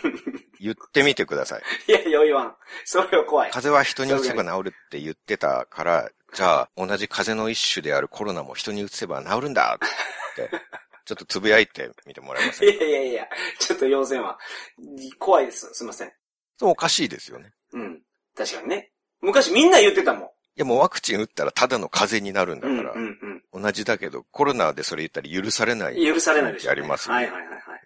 言ってみてください。いやいや、言わん。それは怖い。風邪は人に移せば治るって言ってたから、じゃあ、同じ風邪の一種であるコロナも人に移せば治るんだって、ちょっとつぶやいてみてもらえませんか？いやいやいや、ちょっと要請は。怖いです。すいません。そうおかしいですよね。うん。確かにね。昔みんな言ってたもん。いやもうワクチン打ったらただの風邪になるんだうんから、うん同じだけど、コロナでそれ言ったら許されなうん。い。許されないでしょ、ありますよねはいはいはいはい。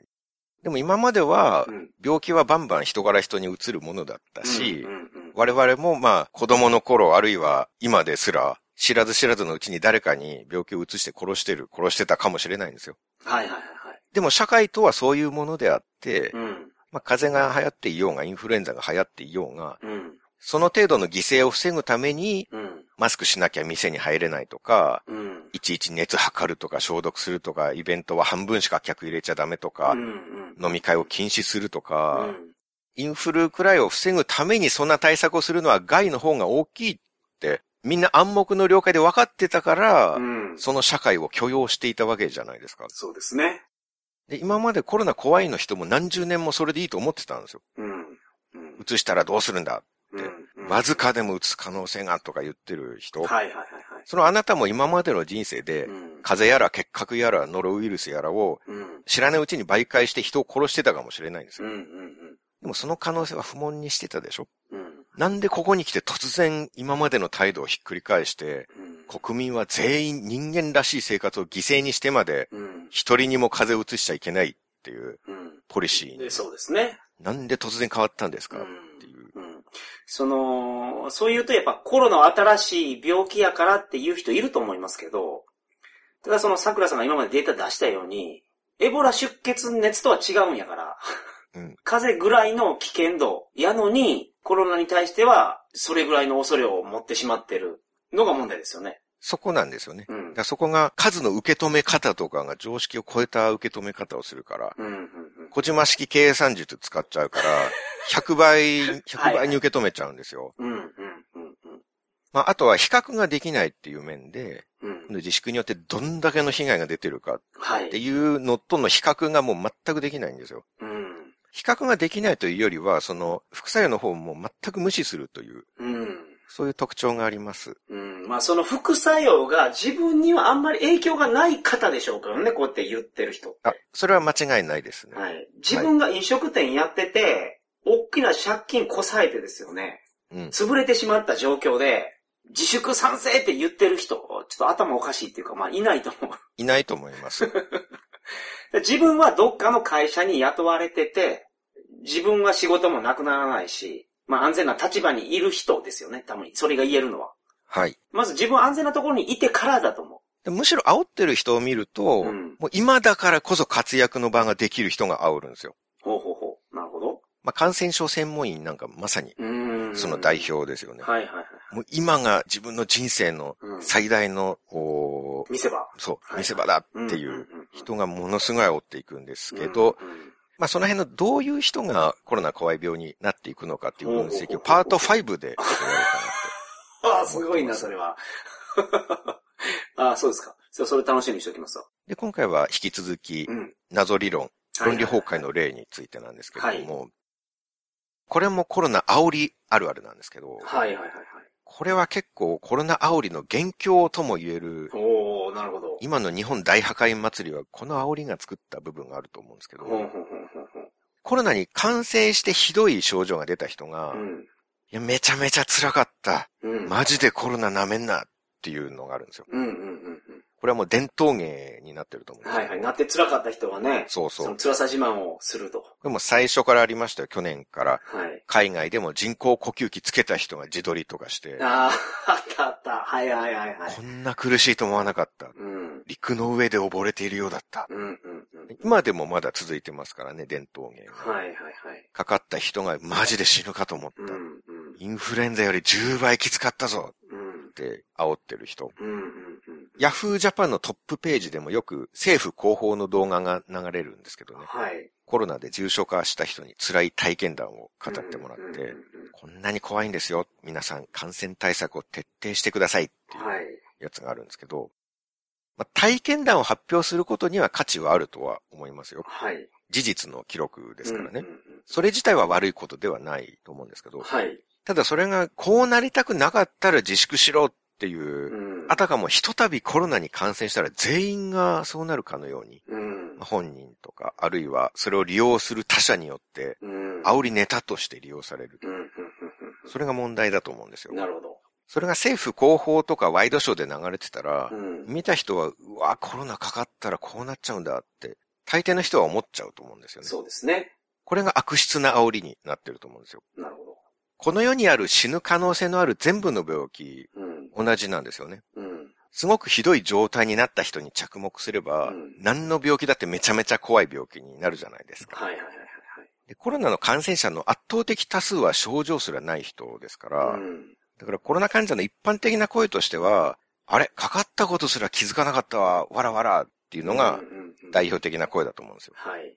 でも今まではう、ん。病気はバンバン人から人に移るものだったし、我々もまあ子供の頃あるいは今ですら知らず知らずのうちに誰かに病気を移して殺してる、殺してたかもしれないんですよ。はいはいはいはい。でも社会とはそういうものであって、うん。まあ風邪が流行っていようがインフルエンザが流行っていようが、うん。その程度の犠牲を防ぐためにうん。マスクしなきゃ店に入れないとか、うん。いちいち熱測るとか消毒するとか、イベントは半分しか客入れちゃダメとか、うんうん。飲み会を禁止するとうか、ん。インフルくらいを防ぐためにそんな対策をするのは害の方が大きいって、みんな暗黙の了解で分かってたから、うん。その社会を許容していたわけじゃないですか。そうですね。で今までコロナ怖いの人も何十年もそれでいいと思ってたんですよ。うん。うん。移したらどうするんだうん。うんわずかでも移す可能性がとか言ってる人。はいはいはいはい。そのあなたも今までの人生で、うん。風邪やら結核やらノロウイルスやらをうん。知らないうちに媒介して人を殺してたかもしれないんですよ。うんうんでもその可能性は不問にしてたでしょ。なんでここに来て突然今までの態度をひっくり返して、うん。国民は全員人間らしい生活を犠牲にしてまで、うん。一人にも風邪を移しちゃいけないっていううん。ポリシーにで、そうですね。なんで突然変わったんですか？うん。その、そう言うとやっぱコロナは新しい病気やからっていう人いると思いますけど、ただその桜さんが今までデータ出したように、エボラ出血熱とは違うんやから、うん風邪ぐらいの危険度やのに、コロナに対してはそれぐらいの恐れを持ってしまってるのが問題ですよね。そこなんですよね。うんそこが数の受け止め方とかが常識を超えた受け止め方をするから、うん、うん、うん。小島式計算術使っちゃうから、100倍、*laughs* 100倍に受け止めちゃうんですよ。うん、うん、うん、まあ、あとは比較ができないっていう面で、うん。うん。自粛によってどんだけの被害が出てるかはい。っていうのとの比較がもう全くできないんですよ。うん。比較ができないというよりは、その副作用の方も全く無視するという、うん。そういう特徴があります。うん。まあその副作用が自分にはあんまり影響がない方でしょうか？らね、こうやって言ってる人。あ、それは間違いないですね。はい。自分が飲食店やってて、大きな借金こさえてですよね。うん。潰れてしまった状況で、自粛賛成って言ってる人、ちょっと頭おかしいっていうか、まあいないと思う。いないと思います。*laughs* 自分はどっかの会社に雇われてて、自分は仕事もなくならないし、まあ安全な立場にいる人ですよね、たまに。それが言えるのは。はい。まず自分は安全なところにいてからだと思でむしろ煽ってる人を見ると、うんもう今だからこそ活躍の場ができる人が煽るんですよ。う。ほうほうほう。なるほど。まあ、感染症専門員なんかまさに。その代表ですよね。はいはいはい。もう今が自分の人生のうん最大の、こ見せ場。うそう、はい見せ場だっていんんううん人がものすごい煽っていくんですけど、うんうんまあその辺のどういう人がコロナ怖い病になっていくのかっていう分析をパート5でやろうかなって。ああ、すごいな、それは。ああ、そうですか。それ楽しみにしておきますわ。で、今回は引き続きうん。謎理論、論理崩壊の例についてなんですけれども、これもコロナ煽りあるあるなんですけど、はいはいはいはい。これは結構コロナ煽りの元凶とも言える、おー、なるほど。今の日本大破壊祭りはこの煽りが作った部分があると思うんですけど、ほんほんほコロナに感染してひどい症状が出た人が、いうん。や、めちゃめちゃ辛かった。うん。マジでコロナ舐めんなっていうのがあるんですよ。うんうんうんうん。これはもう伝統芸になってると思うはいはい。なって辛かった人はね、そうそう。の辛さ自慢をすると。でも最初からありましたよ、去年から。はい。海外でも人工呼吸器つけた人が自撮りとかして、ああ、あったあった。はいはいはいはい。こんな苦しいと思わなかった。うん。陸の上で溺れているようだった。うんうんうん。今でもまだ続いてますからね、伝統芸が。はいはいはい。かかった人がマジで死ぬかと思った。うんうん。インフルエンザより10倍きつかったぞうんって煽ってる人。うんうんうん。ヤフージャパンのトップページでもよく政府広報の動画が流れるんですけどね。はい。コロナで重症化した人に辛い体験談を語ってもらってうんうんうん、こんなに怖いんですよ。皆さん感染対策を徹底してくださいっていうはい。やつがあるんですけど、まあ、体験談を発表することには価値はあるとは思いますよ。はい。事実の記録ですからね。うんうんそれ自体は悪いことではないと思うんですけどうん、はい。ただそれがこうなりたくなかったら自粛しろっっていう、うん。あたかもひとたびコロナに感染したら全員がそうなるかのように、うん。本人とか、あるいはそれを利用する他者によって、うん。煽りネタとして利用される。うん。うん。うんそれが問題だと思うんですようん。。なるほど。それが政府広報とかワイドショーで流れてたらう、ん。見た人は、うわ、コロナかかったらこうなっちゃうんだって、大抵の人は思っちゃうと思うんですよね。そうですね。これが悪質な煽りになってると思うんですよ。なるほど。この世にある死ぬ可能性のある全部の病気、うん。同じなんですよね。うん。すごくひどい状態になった人に着目すれば、うん何の病気だってめちゃめちゃ怖い病気になるじゃないですか。はいはいはいはいでコロナの感染者の圧倒的多数は症状すらない人ですから、はい。うん。だからコロナ患者の一般的な声としては、あれ、かかったことすら気づかなかったわ、わらわらっていうのが代表的な声だと思うんですよ。はい。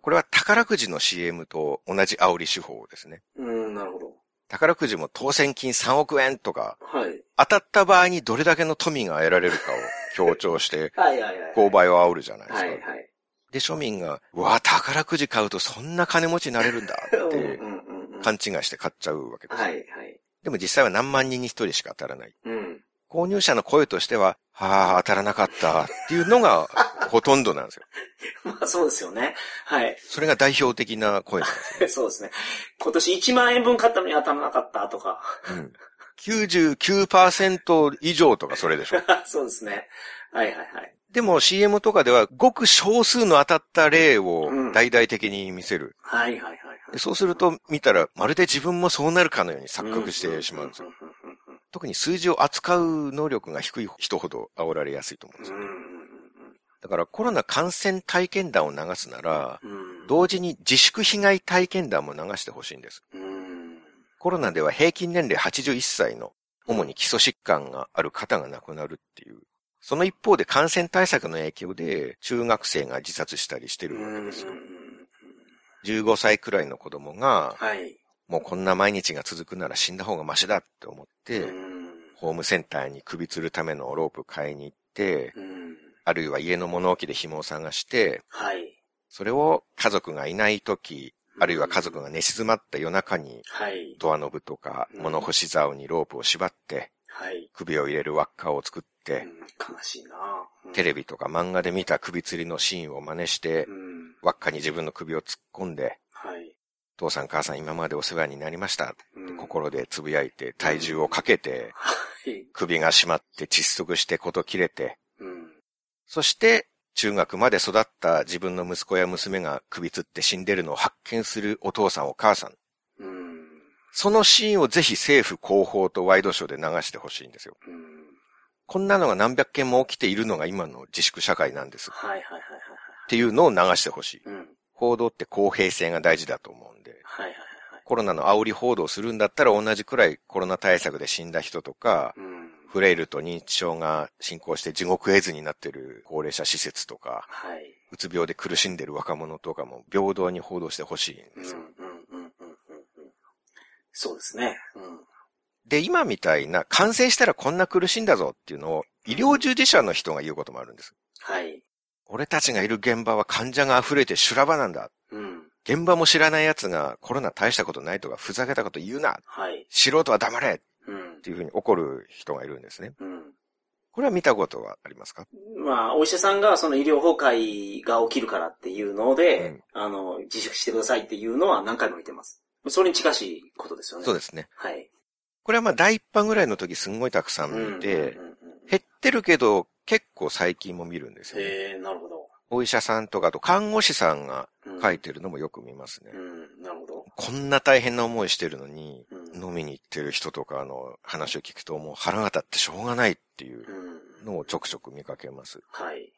これは宝くじの CM と同じ煽り手法ですね。うん、なるほど。宝くじも当選金3億円とか、はい。当たった場合にどれだけの富が得られるかを強調して、*laughs* はいはいはい。購買を煽るじゃないですか。はいはい。で、庶民が、うわ、宝くじ買うとそんな金持ちになれるんだって。勘違いして買っちゃうわけです。はいはい。でも実際は何万人に一人しか当たらない。うん。購入者の声としては、はあ、当たらなかったっていうのが *laughs* ほとんどなんですよ。まあそうですよね。はい。それが代表的な声なんですよ。*laughs* そうですね。今年1万円分買ったのに当たらなかったとか。うん、99%以上とかそれでしょ。*laughs* そうですね。はいはいはい。でも CM とかではごく少数の当たった例をうん大々的に見せる。はいはいはいはいで。そうすると見たらまるで自分もそうなるかのように錯覚してしまうんですよ。うんうんうん特に数字を扱う能力が低い人ほど煽られやすいと思うんですよ。うんうんだからコロナ感染体験談を流すなら、うんうん。同時に自粛被害体験談も流してほしいんです。うん。コロナでは平均年齢81歳の主に基礎疾患がある方が亡くなるっていう。その一方で感染対策の影響で中学生が自殺したりしてるわけですよ。15歳くらいの子供が、はい。もうこんな毎日が続くなら死んだ方がマシだって思って、うんホームセンターに首吊るためのロープ買いに行って、うん。あるいは家の物置で紐を探して、はい。それを家族がいない時、あるいは家族が寝静まった夜中にはい。ドアノブとか物干し竿にロープを縛って、はい。首を入れる輪っかを作っ悲しいなうんテレビとか漫画で見た首吊りのシーンを真似してう、ん。輪っかに自分の首を突っ込んで、はい。父さん母さん今までお世話になりました。うん心でつぶやいて体重をかけて、はい。首が締まって窒息してこと切れて、うん。そして中学まで育った自分の息子や娘が首吊って死んでるのを発見するお父さんお母さん。うん。そのシーンをぜひ政府広報とワイドショーで流してほしいんですよ。うん。こんなのが何百件も起きているのが今の自粛社会なんです。っはいはいはいはいていうのを流してほしい。はい。うん。報道って公平性が大事だと思うんで。はいはいはいコロナの煽り報道するんだったら同じくらいコロナ対策で死んだ人とか、はい。うん。フレイルと認知症が進行して地獄絵図になっている高齢者施設とか、はい。うつ病で苦しんでる若者とかも平等に報道してほしいんうんうんですよ。うんうんうんうん。そうですね。うん。で、今みたいな感染したらこんな苦しいんだぞっていうのを医療従事者の人が言うこともあるんです。はい。俺たちがいる現場は患者が溢れて修羅場なんだ。うん。現場も知らない奴がコロナ大したことないとかふざけたこと言うな。はい。素人は黙れっうん。ていうふうに怒る人がいるんですね。うん。これは見たことはありますか？まあ、お医者さんがその医療崩壊が起きるからっていうので、あの、自粛してくださいっていうのは何回も見てます。それに近しいことですよね。でそうですね。はい。これはまあ第一波ぐらいの時すんごいたくさん見て、うんうんうん減ってるけど結構最近も見るんですよね。へえ、なるほど。お医者さんとかあと看護師さんがうん書いてるのもよく見ますね。うん、なるほど。こんな大変な思いしてるのに、うん飲みに行ってる人とかの話を聞くともう腹が立ってしょうがないっていううん。のをちょくちょく見かけます。はい。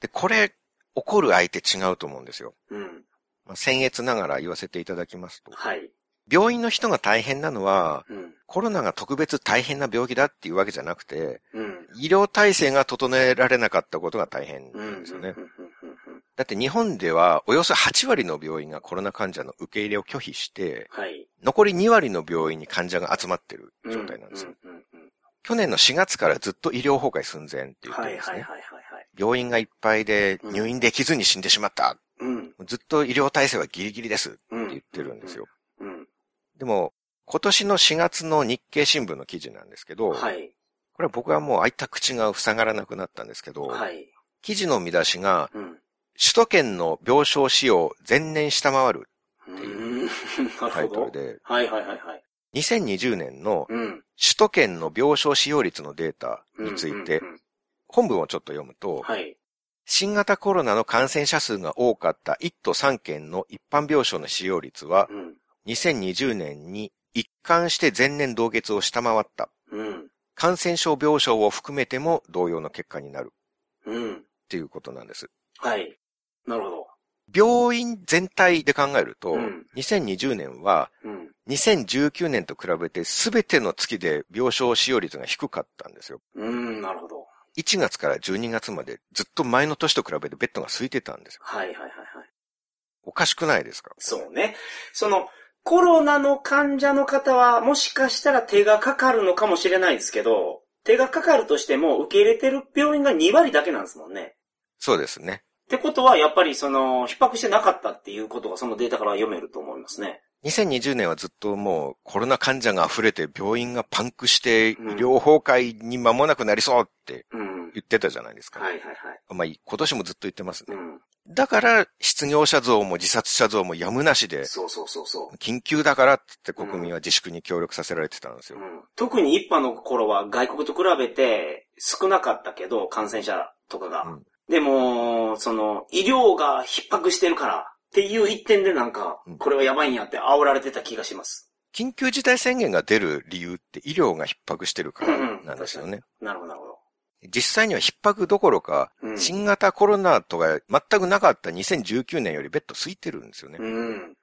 で、これ、怒る相手違うと思うんですよ。うん。まあ、僭越ながら言わせていただきますと。はい。病院の人が大変なのは、うん。コロナが特別大変な病気だっていうわけじゃなくて、うん。医療体制が整えられなかったことが大変うん。なんですよね。だって日本ではおよそ8割の病院がコロナ患者の受け入れを拒否して、はい。残り2割の病院に患者が集まってる状態なんですよ。去年の4月からずっと医療崩壊寸前って言ってはいるんですね。病院がいっぱいで入院できずに死んでしまった。うん。ずっと医療体制はギリギリですってうん。言ってるんですよ。うん。でも、今年の4月の日経新聞の記事なんですけど、はい。これは僕はもう開いた口が塞がらなくなったんですけど、はい。記事の見出しが、うん。首都圏の病床使用前年下回るうーん。な *laughs* タイトル。で、はいはいはいはい。2020年のうん。首都圏の病床使用率のデータについて本文をちょっと読むと、はい。新型コロナの感染者数が多かった1都3県の一般病床の使用率は、うん。2020年に一貫して前年同月を下回った。うん。感染症病床を含めても同様の結果になるうん。っていうことなんです。はい。なるほど。病院全体で考えると、うん2020年はうん。2019年と比べて全ての月で病床使用率が低かったんですよ。うん、なるほど。1月から12月までずっと前の年と比べてベッドが空いてたんですよ。はいはいはいはい。おかしくないですか？そうね。その、コロナの患者の方は、もしかしたら手がかかるのかもしれないですけど、手がかかるとしても、受け入れてる病院が2割だけなんですもんね。そうですね。ってことは、やっぱりその、逼迫してなかったっていうことがそのデータから読めると思いますね。2020年はずっともうコロナ患者が溢れて病院がパンクして医うん療崩壊に間もなくなりそうってうん。言ってたじゃないですか。はいはいはい。まあ今年もずっと言ってますね。うん。だから失業者増も自殺者増もやむなしでそうそうそうそう。緊急だからって国民は自粛に協力させられてたんですよ。うん特に一般の頃は外国と比べて少なかったけど、感染者とかが。うんでも、その、医療が逼迫してるからっていう一点でなんかうん、これはやばいんやって煽られてた気がします。緊急事態宣言が出る理由って医療が逼迫してるからなんですよね。なるほど、なるほど。実際には逼迫どころか、うん新型コロナとか全くなかった2019年よりベッド空いてるんですよね。うん。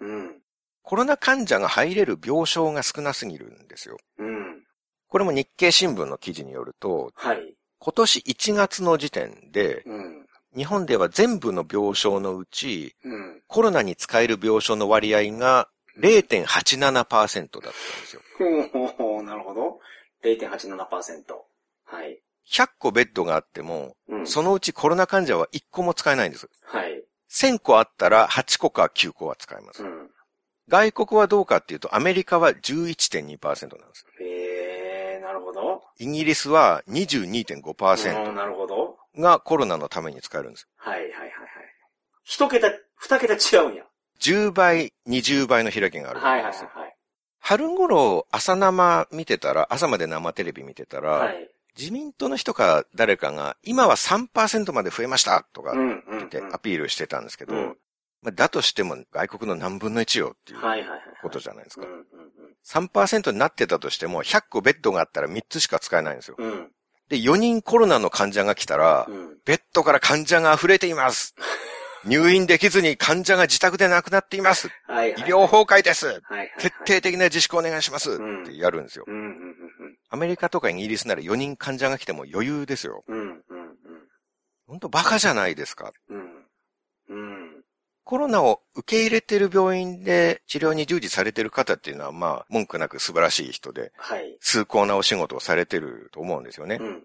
うん。コロナ患者が入れる病床が少なすぎるんですよ。うん。これも日経新聞の記事によると、はい。今年1月の時点で、うん。日本では全部の病床のうち、うん。コロナに使える病床の割合が0.87%だったんですよ。ほうほうほう、なるほど。0.87%。はい。100個ベッドがあっても、うん。そのうちコロナ患者は1個も使えないんです。はい。1000個あったら8個か9個は使えます。うん。外国はどうかっていうと、アメリカは11.2%なんです。へえー、なるほど。イギリスはう22.5%んなるほど。がコロナのために使えるんです。はいはいはいはい。一桁、二桁違うんや。10倍、20倍の開きがあるはいはい。はい。春頃朝生見てたら、朝まで生テレビ見てたら、はい。自民党の人か誰かが、今は3%まで増えましたとかってアピールしてたんですけど、うんまあ、だとしても外国の何分の1よっていう。ことじゃないですか。うんうん3%になってたとしても、100個ベッドがあったら3つしか使えないんですよ。で、4人コロナの患者が来たら、うん。ベッドから患者が溢れています。*laughs* 入院できずに患者が自宅で亡くなっています。医療崩壊です。はいはいはい。徹底的な自粛お願いします。うんってやるんですよ。アメリカとかイギリスなら4人患者が来ても余裕ですよ。うん。うんうん本当バカじゃないですか。うん。うん。うん。コロナを受け入れてる病院で治療に従事されてる方っていうのは、まあ、文句なく素晴らしい人で、はい。崇高なお仕事をされてると思うんですよね。うんうんうん。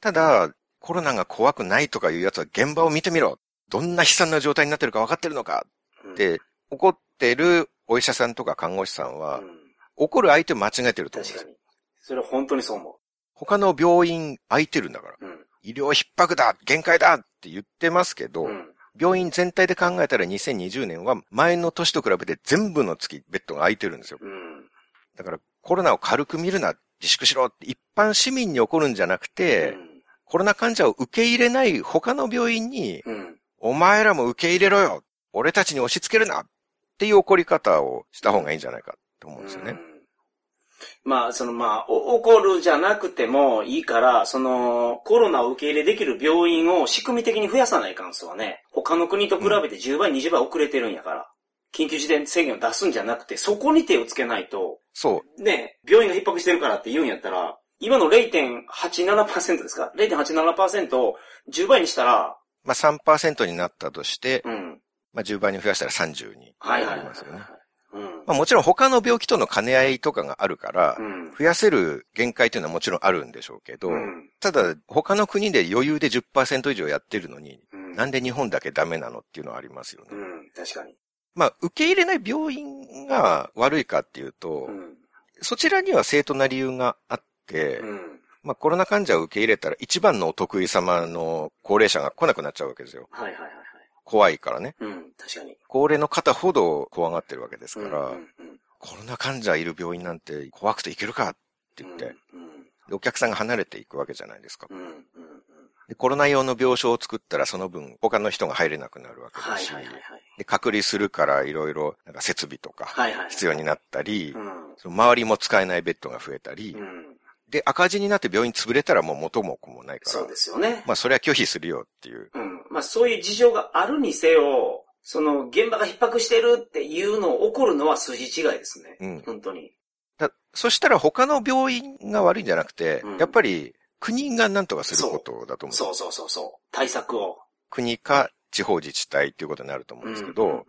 ただ、コロナが怖くないとかいうやつは現場を見てみろ。どんな悲惨な状態になってるか分かってるのかうんって、怒ってるお医者さんとか看護師さんはう、ん怒る相手を間違えてると思うんです確かに。それは本当にそう思他の病院空いてるんだから。う。うん。医療逼迫だ限界だって言ってますけど、うん。病院全体で考えたら2020年は前の年と比べて全部の月ベッドが空いてるんですよ。うん。だからコロナを軽く見るな、自粛しろって一般市民に起こるんじゃなくて、コロナ患者を受け入れない他の病院に。お前らも受け入れろよ俺たちに押し付けるなっていう怒り方をした方がいいんじゃないかと思うんですよね。うんまあ、そのまあ、お怒るじゃなくてもいいから、その、コロナを受け入れできる病院を仕組み的に増やさないかんすわね。他の国と比べて10倍、20倍遅れてるんやから。緊急事態宣言を出すんじゃなくて、そこに手をつけないと、そう。ね、病院が逼迫してるからって言うんやったら、今の0.87%ですか ?0.87% を10倍にしたら、まあ3%になったとして、うん。まあ10倍に増やしたら30にはいはいはいなりまあもちろん他の病気との兼ね合いとかがあるからう、ん。増やせる限界というのはもちろんあるんでしょうけど、うんただ他の国で余裕で10%以上やってるのに、うん。なんで日本だけダメなのっていうのはありますよね。うん、確かに。まあ受け入れない病院が悪いかっていうと、うん。そちらには正当な理由があって、うん。まあコロナ患者を受け入れたら一番のお得意様の高齢者が来なくなっちゃうわけですよ。はいはいはいはい。怖いからね。うん、確かに。高齢の方ほど怖がってるわけですから、うんうんうんコロナ患者いる病院なんて怖くて行けるかって言って、うんでお客さんが離れていくわけじゃないですか。うんうんうんでコロナ用の病床を作ったらその分他の人が入れなくなるわけだし、はいはいはいはい。で隔離するからいろいろなんか設備とかはいはいはい。必要になったり、うん。その周りも使えないベッドが増えたり、うん。で赤字になって病院潰れたらもう元も子もないから、そうですよね。まあそれは拒否するよっていう。うん。まあそういう事情があるにせよ、その現場が逼迫してるっていうのを起こるのは筋違いですね。うん本当に。だそしたら他の病院が悪いんじゃなくて、うんやっぱり国が何とかすることだと思う。そうそうそうそう。対策を。国か地方自治体っていうことになると思うんですけど、うんうんうん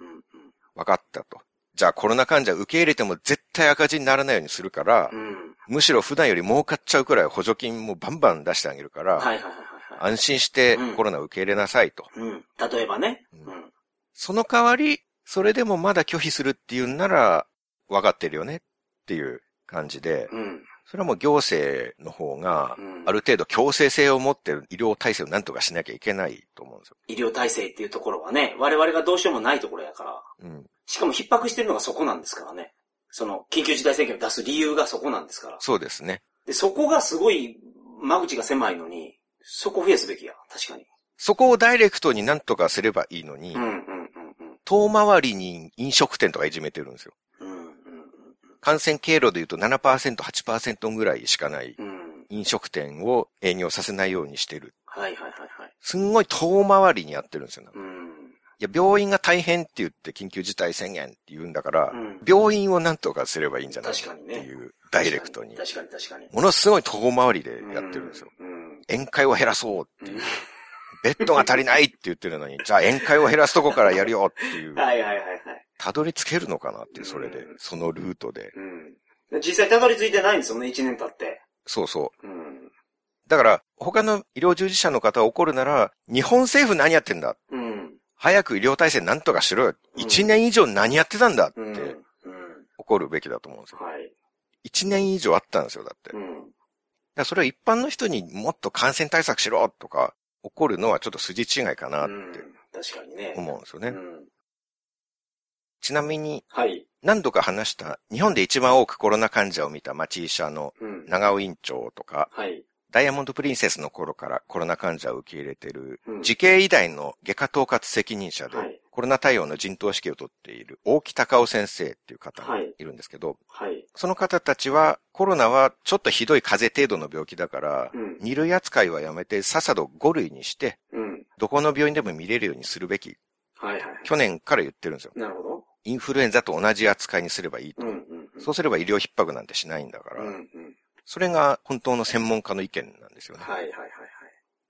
分かったと。じゃあコロナ患者受け入れても絶対赤字にならないようにするから、うん。むしろ普段より儲かっちゃうくらい補助金もバンバン出してあげるから、はいはいはい。安心してうんコロナ受け入れなさいと。うん。例えばね。ううんん。その代わり、それでもまだ拒否するっていうんなら、分かってるよねっていう感じで、うん。それはもう行政の方がうん、ある程度強制性を持ってる医療体制を何とかしなきゃいけないと思うんですよ。医療体制っていうところはね、我々がどうしようもないところやから。うん。しかも逼迫してるのがそこなんですからね。その、緊急事態宣言を出す理由がそこなんですから。そうですね。で、そこがすごい間口が狭いのに、そこ増やすべきや。確かに。そこをダイレクトに何とかすればいいのに、うんうんうん遠回りに飲食店とかいじめてるんですよ。うん。うんうん感染経路で言うと7%、8%ぐらいしかないうん。うん。飲食店を営業させないようにしてる。はいはいはいはい。すんごい遠回りにやってるんですよ。うん。いや、病院が大変って言って緊急事態宣言って言うんだから、うん病院を何とかすればいいんじゃない確かっていう、ダイレクトに。確かに確かに。ものすごい遠回りでやってるんですよ。うん。宴会を減らそうってうんいう。ベッドが足りないって言ってるのに、*laughs* じゃあ宴会を減らすとこからやるよっていう。はいはいはいはい。たどり着けるのかなっていう、それでうん。そのルートで。うん。実際たどり着いてないんですよね、一年経って。そうそう。うん。だから、他の医療従事者の方怒るなら、日本政府何やってんだ？うん。早く医療体制なんとかしろよ。うん一年以上何やってたんだって。怒るべきだと思うんですよ。はい。一年以上あったんですよ、だって。うん。らそれは一般の人にもっと感染対策しろとか怒るのはちょっと筋違いかなっうんて確かにね。思うんですよね。うん。ちなみにはい。何度か話した日本で一番多くコロナ患者を見た町医者のうん。長尾院長とか、はい。ダイヤモンドプリンセスの頃からコロナ患者を受け入れているうん自警医大の外科統括責任者ではいコロナ対応の陣頭指揮を取っている大木隆夫先生っていう方がはいいるんですけど、はい。その方たちはコロナはちょっとひどい風邪程度の病気だから、うん。2類扱いはやめてさっさと5類にして、うん。どこの病院でも見れるようにするべき。はいはい。去年から言ってるんですよ。なるほど。インフルエンザと同じ扱いにすればいいと。うんうんうん。そうすれば医療逼迫なんてしないんだから、うんうん。それが本当の専門家の意見なんですよね。はいはいはいはい。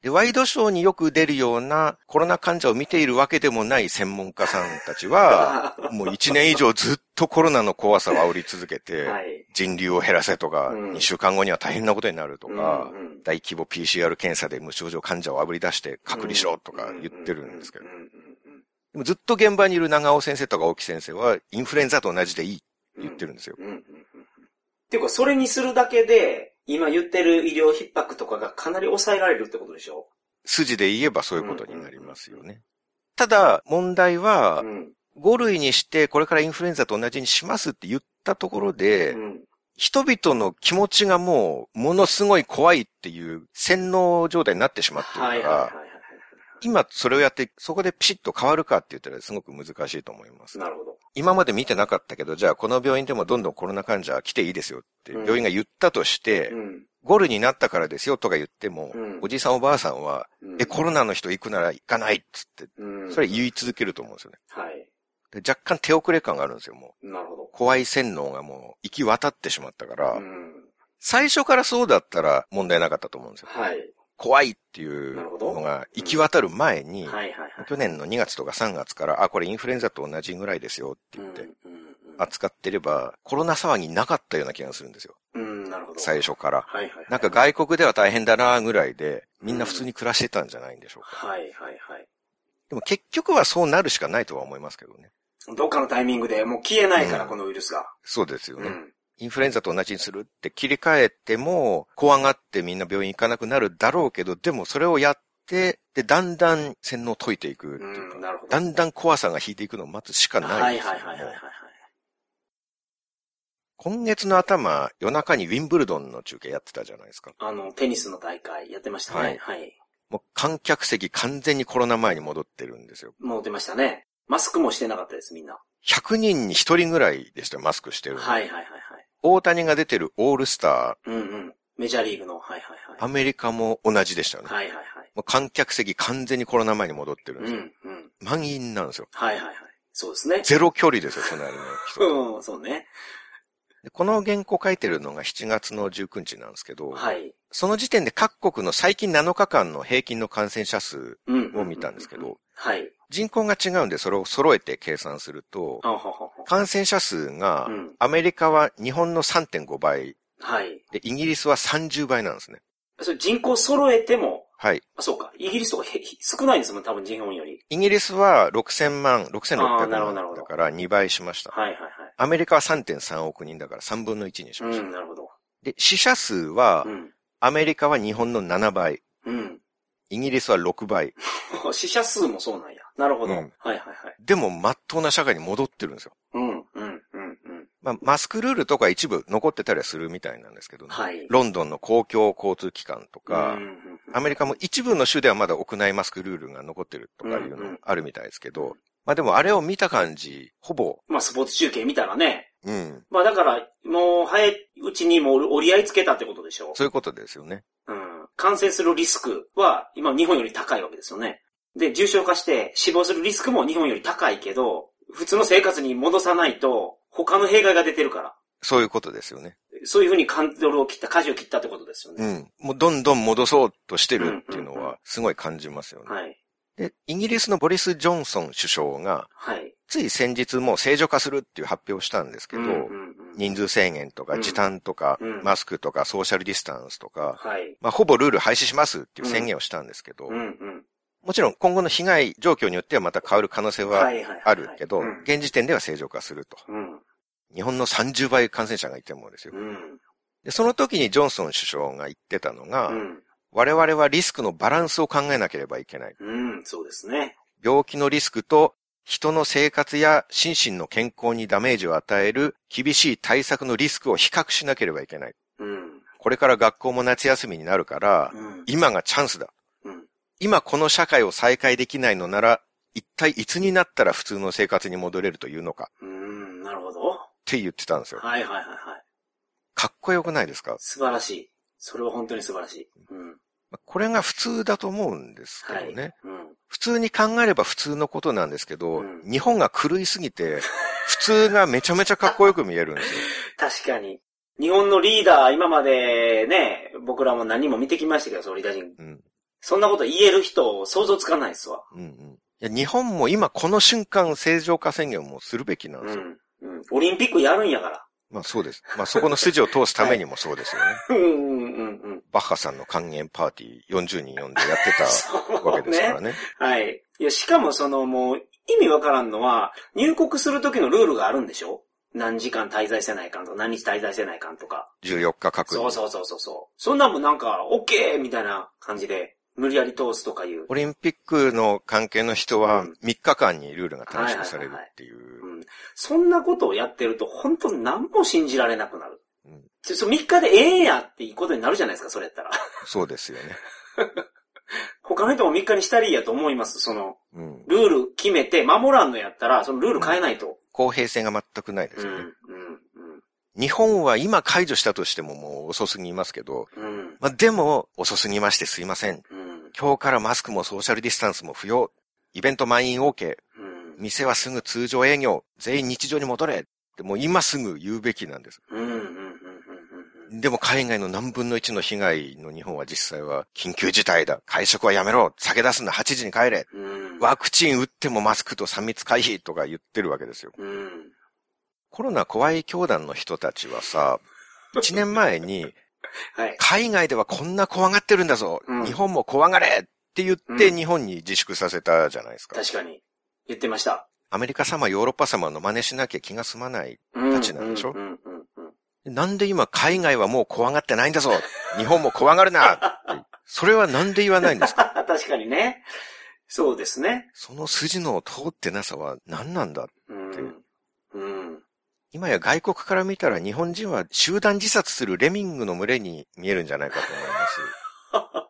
で、ワイドショーによく出るようなコロナ患者を見ているわけでもない専門家さんたちは、*laughs* もう1年以上ずっとコロナの怖さを煽り続けて、はい。人流を減らせとか、うん。2週間後には大変なことになるとか、うんうん大規模 PCR 検査で無症状患者を炙り出して隔離しろとか言ってるんですけど。でもずっと現場にいる長尾先生とか大木先生は、インフルエンザと同じでいいって言ってるんですよ。っていうか、それにするだけで、今言ってる医療逼迫とかがかなり抑えられるってことでしょ？筋で言えばそういうことになりますよね。ただ、問題はう、ん。5類にしてこれからインフルエンザと同じにしますって言ったところで、うん。人々の気持ちがもう、ものすごい怖いっていう洗脳状態になってしまってるからはいはいはいは、い。今それをやって、そこでピシッと変わるかって言ったらすごく難しいと思います。なるほど。今まで見てなかったけど、じゃあこの病院でもどんどんコロナ患者来ていいですよってうん病院が言ったとして、うん。5類になったからですよとか言っても、うんおじさんおばあさんは、うんえ、コロナの人行くなら行かないっつって、うん。それ言い続けると思うんですよね。はい。で若干手遅れ感があるんですよ、もう。なるほど。怖い洗脳がもう行き渡ってしまったから、うん。最初からそうだったら問題なかったと思うんですよ。はい。怖いっていうのが行き渡る前に。去年の2月とか3月から、あ、これインフルエンザと同じぐらいですよって言って、うんうん扱ってれば、コロナ騒ぎなかったような気がするんですよ。うん。うん、なるほど。最初から。はいはいはい。なんか外国では大変だなぐらいで、みんな普通に暮らしてたんじゃないんでしょうか。はいはいはい。でも結局はそうなるしかないとは思いますけどね。どっかのタイミングでもう消えないから、うんこのウイルスが。そうですよね。うん。インフルエンザと同じにするって切り替えても、怖がってみんな病院行かなくなるだろうけど、でもそれをやって、で、だんだん洗脳を解いていくっていうか、うん、なるほど。だんだん怖さが引いていくのを待つしかないはいはいはいはいはいはい。今月の頭、夜中にウィンブルドンの中継やってたじゃないですか。あの、テニスの大会やってましたね。ははいい。もう観客席完全にコロナ前に戻ってるんですよ。もう出ましたね。マスクもしてなかったです、みんな。100人に1人ぐらいでしたよ、マスクしてるはいはいはい。大谷が出てるオールスター、うんうん。メジャーリーグの、はいはいはい。アメリカも同じでしたよね。はいはいはい。もう観客席完全にコロナ前に戻ってるんうんですよ。うん。満員なんですよ。はいはいはい。そうですね。ゼロ距離ですよ、隣の人と。*laughs* うん、そうね。でこの原稿書いてるのが7月の19日なんですけど、はい。その時点で各国の最近7日間の平均の感染者数うん。を見たんですけど、はい。人口が違うんでそれを揃えて計算すると。感染者数がうん、アメリカは日本の3.5倍、はい。で、イギリスは30倍なんですね。それ人口揃えても、はい。あ、そうか。イギリスとかへ少ないんですもん、多分日本より。イギリスは6000万、6600あーなるほどなるほど万だから2倍しました。はいはいはい。アメリカは3.3億人だから3分の1にしました。うん、なるほど。で、死者数はう、ん。アメリカは日本の7倍、うん。イギリスは6倍。*laughs* 死者数もそうなんや。なるほど。うんはいはいはい。でも、真っ当な社会に戻ってるんですよ。うん、うん、うん、うん。まあ、マスクルールとか一部残ってたりはするみたいなんですけどね。はい。ロンドンの公共交通機関とか、うんうんうんアメリカも一部の州ではまだ屋内マスクルールが残ってるとかいううんうんのあるみたいですけど、まあでもあれを見た感じ、ほぼ、まあ、スポーツ中継見たらね。うん、まあ、だから、もう、早いうちにもう折り合いつけたってことでしょそういうことですよね。う。うん。感染するリスクは、今、日本より高いわけですよね。で、重症化して死亡するリスクも日本より高いけど、普通の生活に戻さないと、他の弊害が出てるから。そういうことですよね。そういうふうにカントルを切った、舵を切ったってことですようね。ん。もうどんどん戻そうとしてるっていうのうんうんうは、すごい感じますよね。はい。で、イギリスのボリス・ジョンソン首相が、はい。つい先日もう正常化するっていう発表をしたんですけど、うんうんうん人数制限とかうん時短とか、うんマスクとかソーシャルディスタンスとか、はい。まあ、ほぼルール廃止しますっていう宣言をしたんですけど、うんうん。もちろん今後の被害状況によってはまた変わる可能性はあるけどうん、現時点では正常化すると。うん。日本の30倍感染者がいてもですよ。うん。でその時にジョンソン首相が言ってたのが、うん。我々はリスクのバランスを考えなければいけない。うん。そうですね。病気のリスクと人の生活や心身の健康にダメージを与える厳しい対策のリスクを比較しなければいけない。うん。これから学校も夏休みになるから、うん。今がチャンスだ。うん。今この社会を再開できないのなら、一体いつになったら普通の生活に戻れるというのかうん。なるほど。って言ってたんですよ。はいはいはいはい。かっこよくないですか？素晴らしい。それは本当に素晴らしい。うん。これが普通だと思うんですけはい。どね。うん。普通に考えれば普通のことなんですけど、うん日本が狂いすぎて、普通がめちゃめちゃかっこよく見えるんですよ。*laughs* 確かに。日本のリーダー、今までね、僕らも何人も見てきましたけど、総理大臣。うん。そんなこと言える人、想像つかないですわ。うんうん。いや日本も今この瞬間正常化宣言をもうするべきなんですよ。うん。うん。オリンピックやるんやから。まあそうです。まあそこの筋を通すためにもそうですよね。*laughs* うんうんうんうん。バッハさんの還元パーティー40人呼んでやってたわけですからね。はい。いや、しかもそのもう、意味わからんのは、入国する時のルールがあるんでしょ？何時間滞在せないかんとか、何日滞在せないかんとか。14日隔離。そうそうそうそうそう。そんなんもなんか、オッケーみたいな感じで、無理やり通すとかいう。オリンピックの関係の人はうん3日間にルールが短縮されるっていう。うん。そんなことをやってると、本当に何も信じられなくなる。うんそそ3日でええんやっていいことになるじゃないですか、それやったら。そうですよね。*laughs* 他の人も3日にしたらいいやと思います。その、うん。ルール決めて守らんのやったら、そのルール変えないと。公平性が全くないですうん、よね。うん、日本は今解除したとしてももう遅すぎますけど、うん、うん、まあ、でも遅すぎましてすいません。うん、今日からマスクもソーシャルディスタンスも不要。イベント満員 OK。うん、店はすぐ通常営業。全員日常に戻れ。ってもう今すぐ言うべきなんです。でも海外の何分の1の被害の日本は実際は緊急事態だ。会食はやめろ。酒出すんだ。8時に帰れ。うん、ワクチン打ってもマスクと3密回避とか言ってるわけですよ。うん、コロナ怖い教団の人たちはさ、1年前にはい。海外ではこんな怖がってるんだぞ。うん日本も怖がれって言ってうん日本に自粛させたじゃないですか。確かに。言ってました。アメリカ様、ヨーロッパ様の真似しなきゃ気が済まない。うんたちなんでしょ？うん、うん、うん、うん。なんで今海外はもう怖がってないんだぞ？*laughs* 日本も怖がるなってそれはなんで言わないんですか？*laughs* 確かにね。そうですね。その筋の通ってなさは何なんだうん。うん。今や外国から見たら日本人は集団自殺するレミングの群れに見えるんじゃないかと思います。*laughs*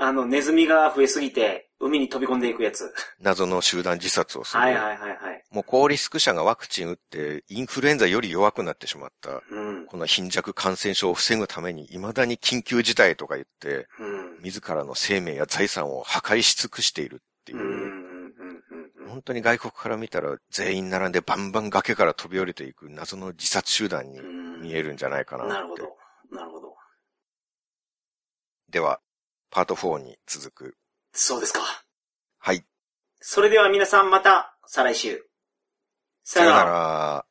あの、ネズミが増えすぎて、海に飛び込んでいくやつ。謎の集団自殺をする。はいはいはいはい。もう高リスク者がワクチン打ってインフルエンザより弱くなってしまった。うん。この貧弱感染症を防ぐために未だに緊急事態とか言って、うん。自らの生命や財産を破壊し尽くしているっていうう。ん。本当に外国から見たら全員並んでバンバン崖から飛び降りていく謎の自殺集団にうん見えるんじゃないかなって。なるほど。なるほど。では、パート4に続く。そうですか。はい。それでは皆さんまた、再来週。ささよな。ら。